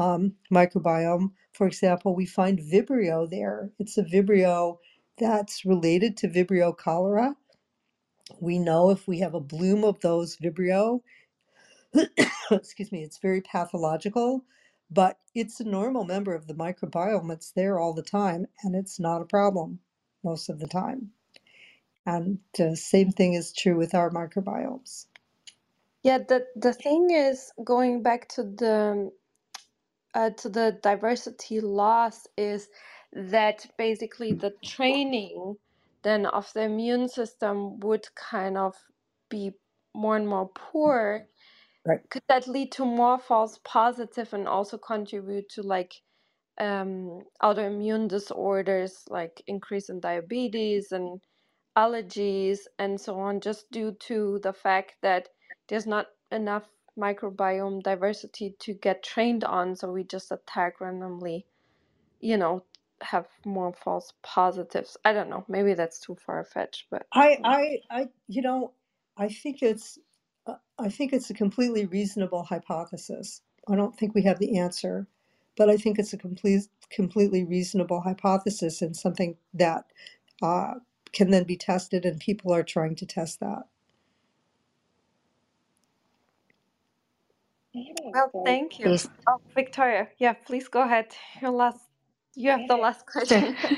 um, microbiome, for example, we find Vibrio there. It's a Vibrio that's related to Vibrio cholera. We know if we have a bloom of those Vibrio, <coughs> excuse me, it's very pathological, but it's a normal member of the microbiome. It's there all the time, and it's not a problem most of the time. And the same thing is true with our microbiomes. yeah the the thing is going back to the uh, to the diversity loss is that basically the training then of the immune system would kind of be more and more poor Right. could that lead to more false positive and also contribute to like um, autoimmune disorders like increase in diabetes and allergies and so on just due to the fact that there's not enough microbiome diversity to get trained on so we just attack randomly you know have more false positives i don't know maybe that's too far fetched but I, I, I, you know, I think it's, uh, I think it's a completely reasonable hypothesis. I don't think we have the answer, but I think it's a complete, completely reasonable hypothesis and something that uh, can then be tested, and people are trying to test that. Well thank you This oh victoria yeah please go ahead your last you have the last Sure. <laughs> question <laughs>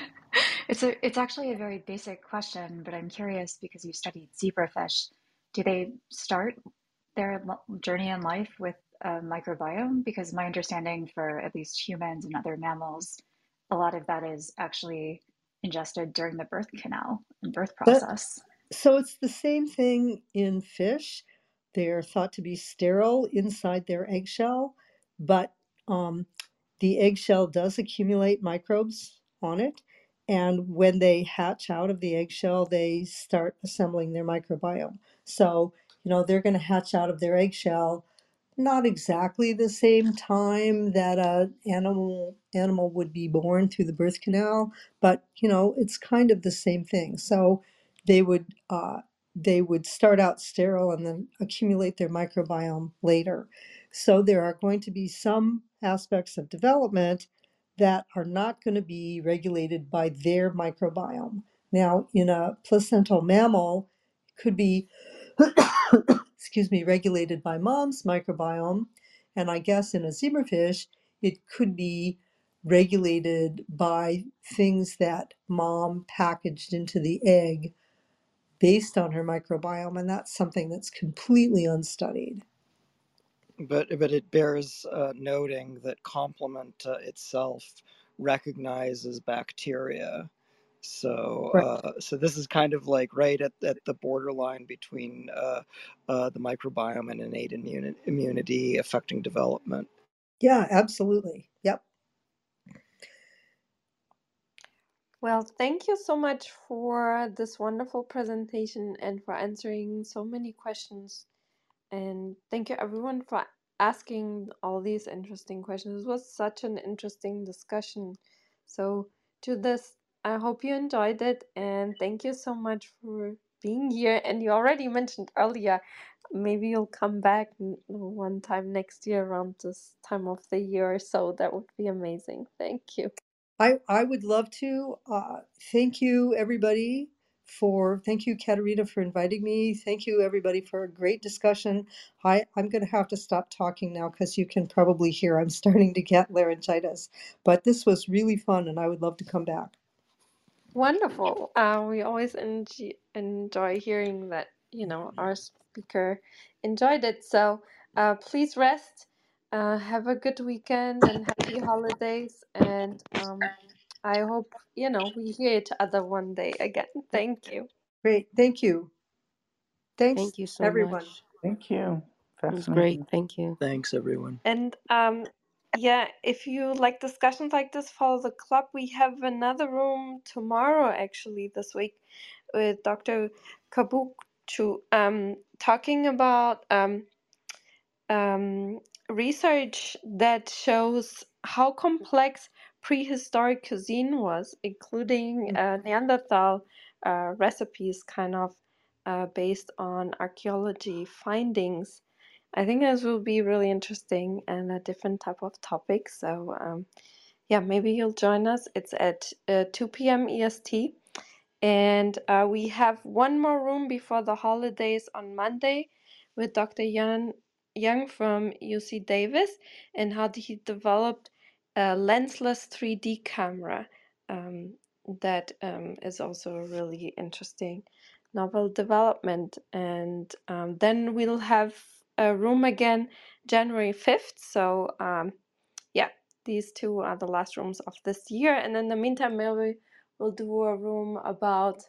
It's a it's actually a very basic question, but I'm curious because you studied zebrafish. Do they start their journey in life with a microbiome? Because my understanding for at least humans and other mammals, a lot of that is actually ingested during the birth canal and birth That process. so it's the same thing in fish. They're thought to be sterile inside their eggshell, but um, the eggshell does accumulate microbes on it. And when they hatch out of the eggshell, they start assembling their microbiome. So, you know, they're going to hatch out of their eggshell not exactly the same time that a animal animal would be born through the birth canal, but you know, it's kind of the same thing. So they would uh, they would start out sterile and then accumulate their microbiome later. So there are going to be some aspects of development that are not going to be regulated by their microbiome. Now, in a placental mammal, it could be <coughs> excuse me, regulated by mom's microbiome. And I guess in a zebrafish, it could be regulated by things that mom packaged into the egg based on her microbiome. And that's something that's completely unstudied. But but it bears uh, noting that complement uh, itself recognizes bacteria. So Right. uh, so this is kind of like right at, at the borderline between uh, uh, the microbiome and innate immuni- immunity affecting development. Yeah, absolutely. Yep. Well, thank you so much for this wonderful presentation and for answering so many questions. And thank you everyone for asking all these interesting questions. It was such an interesting discussion. So, to this, I hope you enjoyed it and thank you so much for being here. And you already mentioned earlier, maybe you'll come back one time next year around this time of the year so. That would be amazing. Thank you. I, I would love to. Uh, thank you, everybody, for thank you, Katerina, for inviting me. Thank you, everybody, for a great discussion. I, I'm going to have to stop talking now because you can probably hear I'm <laughs> starting to get laryngitis. But this was really fun, and I would love to come back. Wonderful. Uh, we always enjoy, enjoy hearing that, you know, our speaker enjoyed it. So uh, please rest, uh, have a good weekend and happy holidays. And um, I hope, you know, we hear each other one day again. <laughs> Thank you. Great. Thank you. Thanks, Thank you so everyone. much. Thank you. It was great. Thank you. Thanks, everyone. And um, yeah, if you like discussions like this, follow the club. We have another room tomorrow, actually, this week, with Dr. Kabukcu, um, talking about um, um, research that shows how complex prehistoric cuisine was, including uh, Neanderthal uh, recipes, kind of uh, based on archaeology findings. I think this will be really interesting and a different type of topic. So, um, yeah, maybe you'll join us. It's at uh, 2 p.m. EST. And uh, we have one more room before the holidays on Monday with Dr. Yan Young from UC Davis and how he developed a lensless 3D camera. Um, that um, is also a really interesting novel development. And um, then we'll have a room again January 5th. So, um, yeah, these two are the last rooms of this year. And in the meantime, maybe we'll do a room about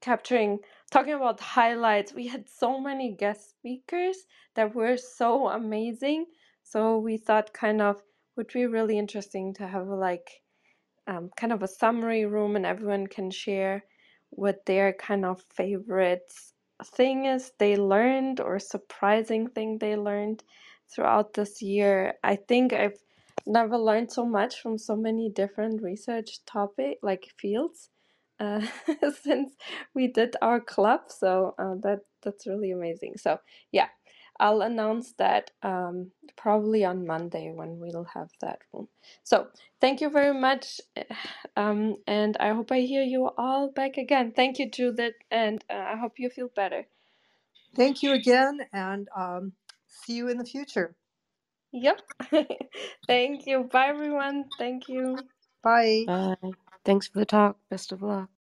capturing, talking about highlights. We had so many guest speakers that were so amazing. So we thought kind of would be really interesting to have like um, kind of a summary room and everyone can share what their kind of favorite thing is they learned or surprising thing they learned throughout this year. I think I've never learned so much from so many different research topic like fields uh, <laughs> since we did our club. So uh, that that's really amazing. So yeah, I'll announce that um, probably on Monday when we'll have that room. So thank you very much, <sighs> um, and I hope I hear you all back again. Thank you, Judith, and uh, I hope you feel better. Thank you again, and um, see you in the future. Yep. <laughs> Thank you. Bye, everyone. Thank you. Bye. Bye. Thanks for the talk. Best of luck.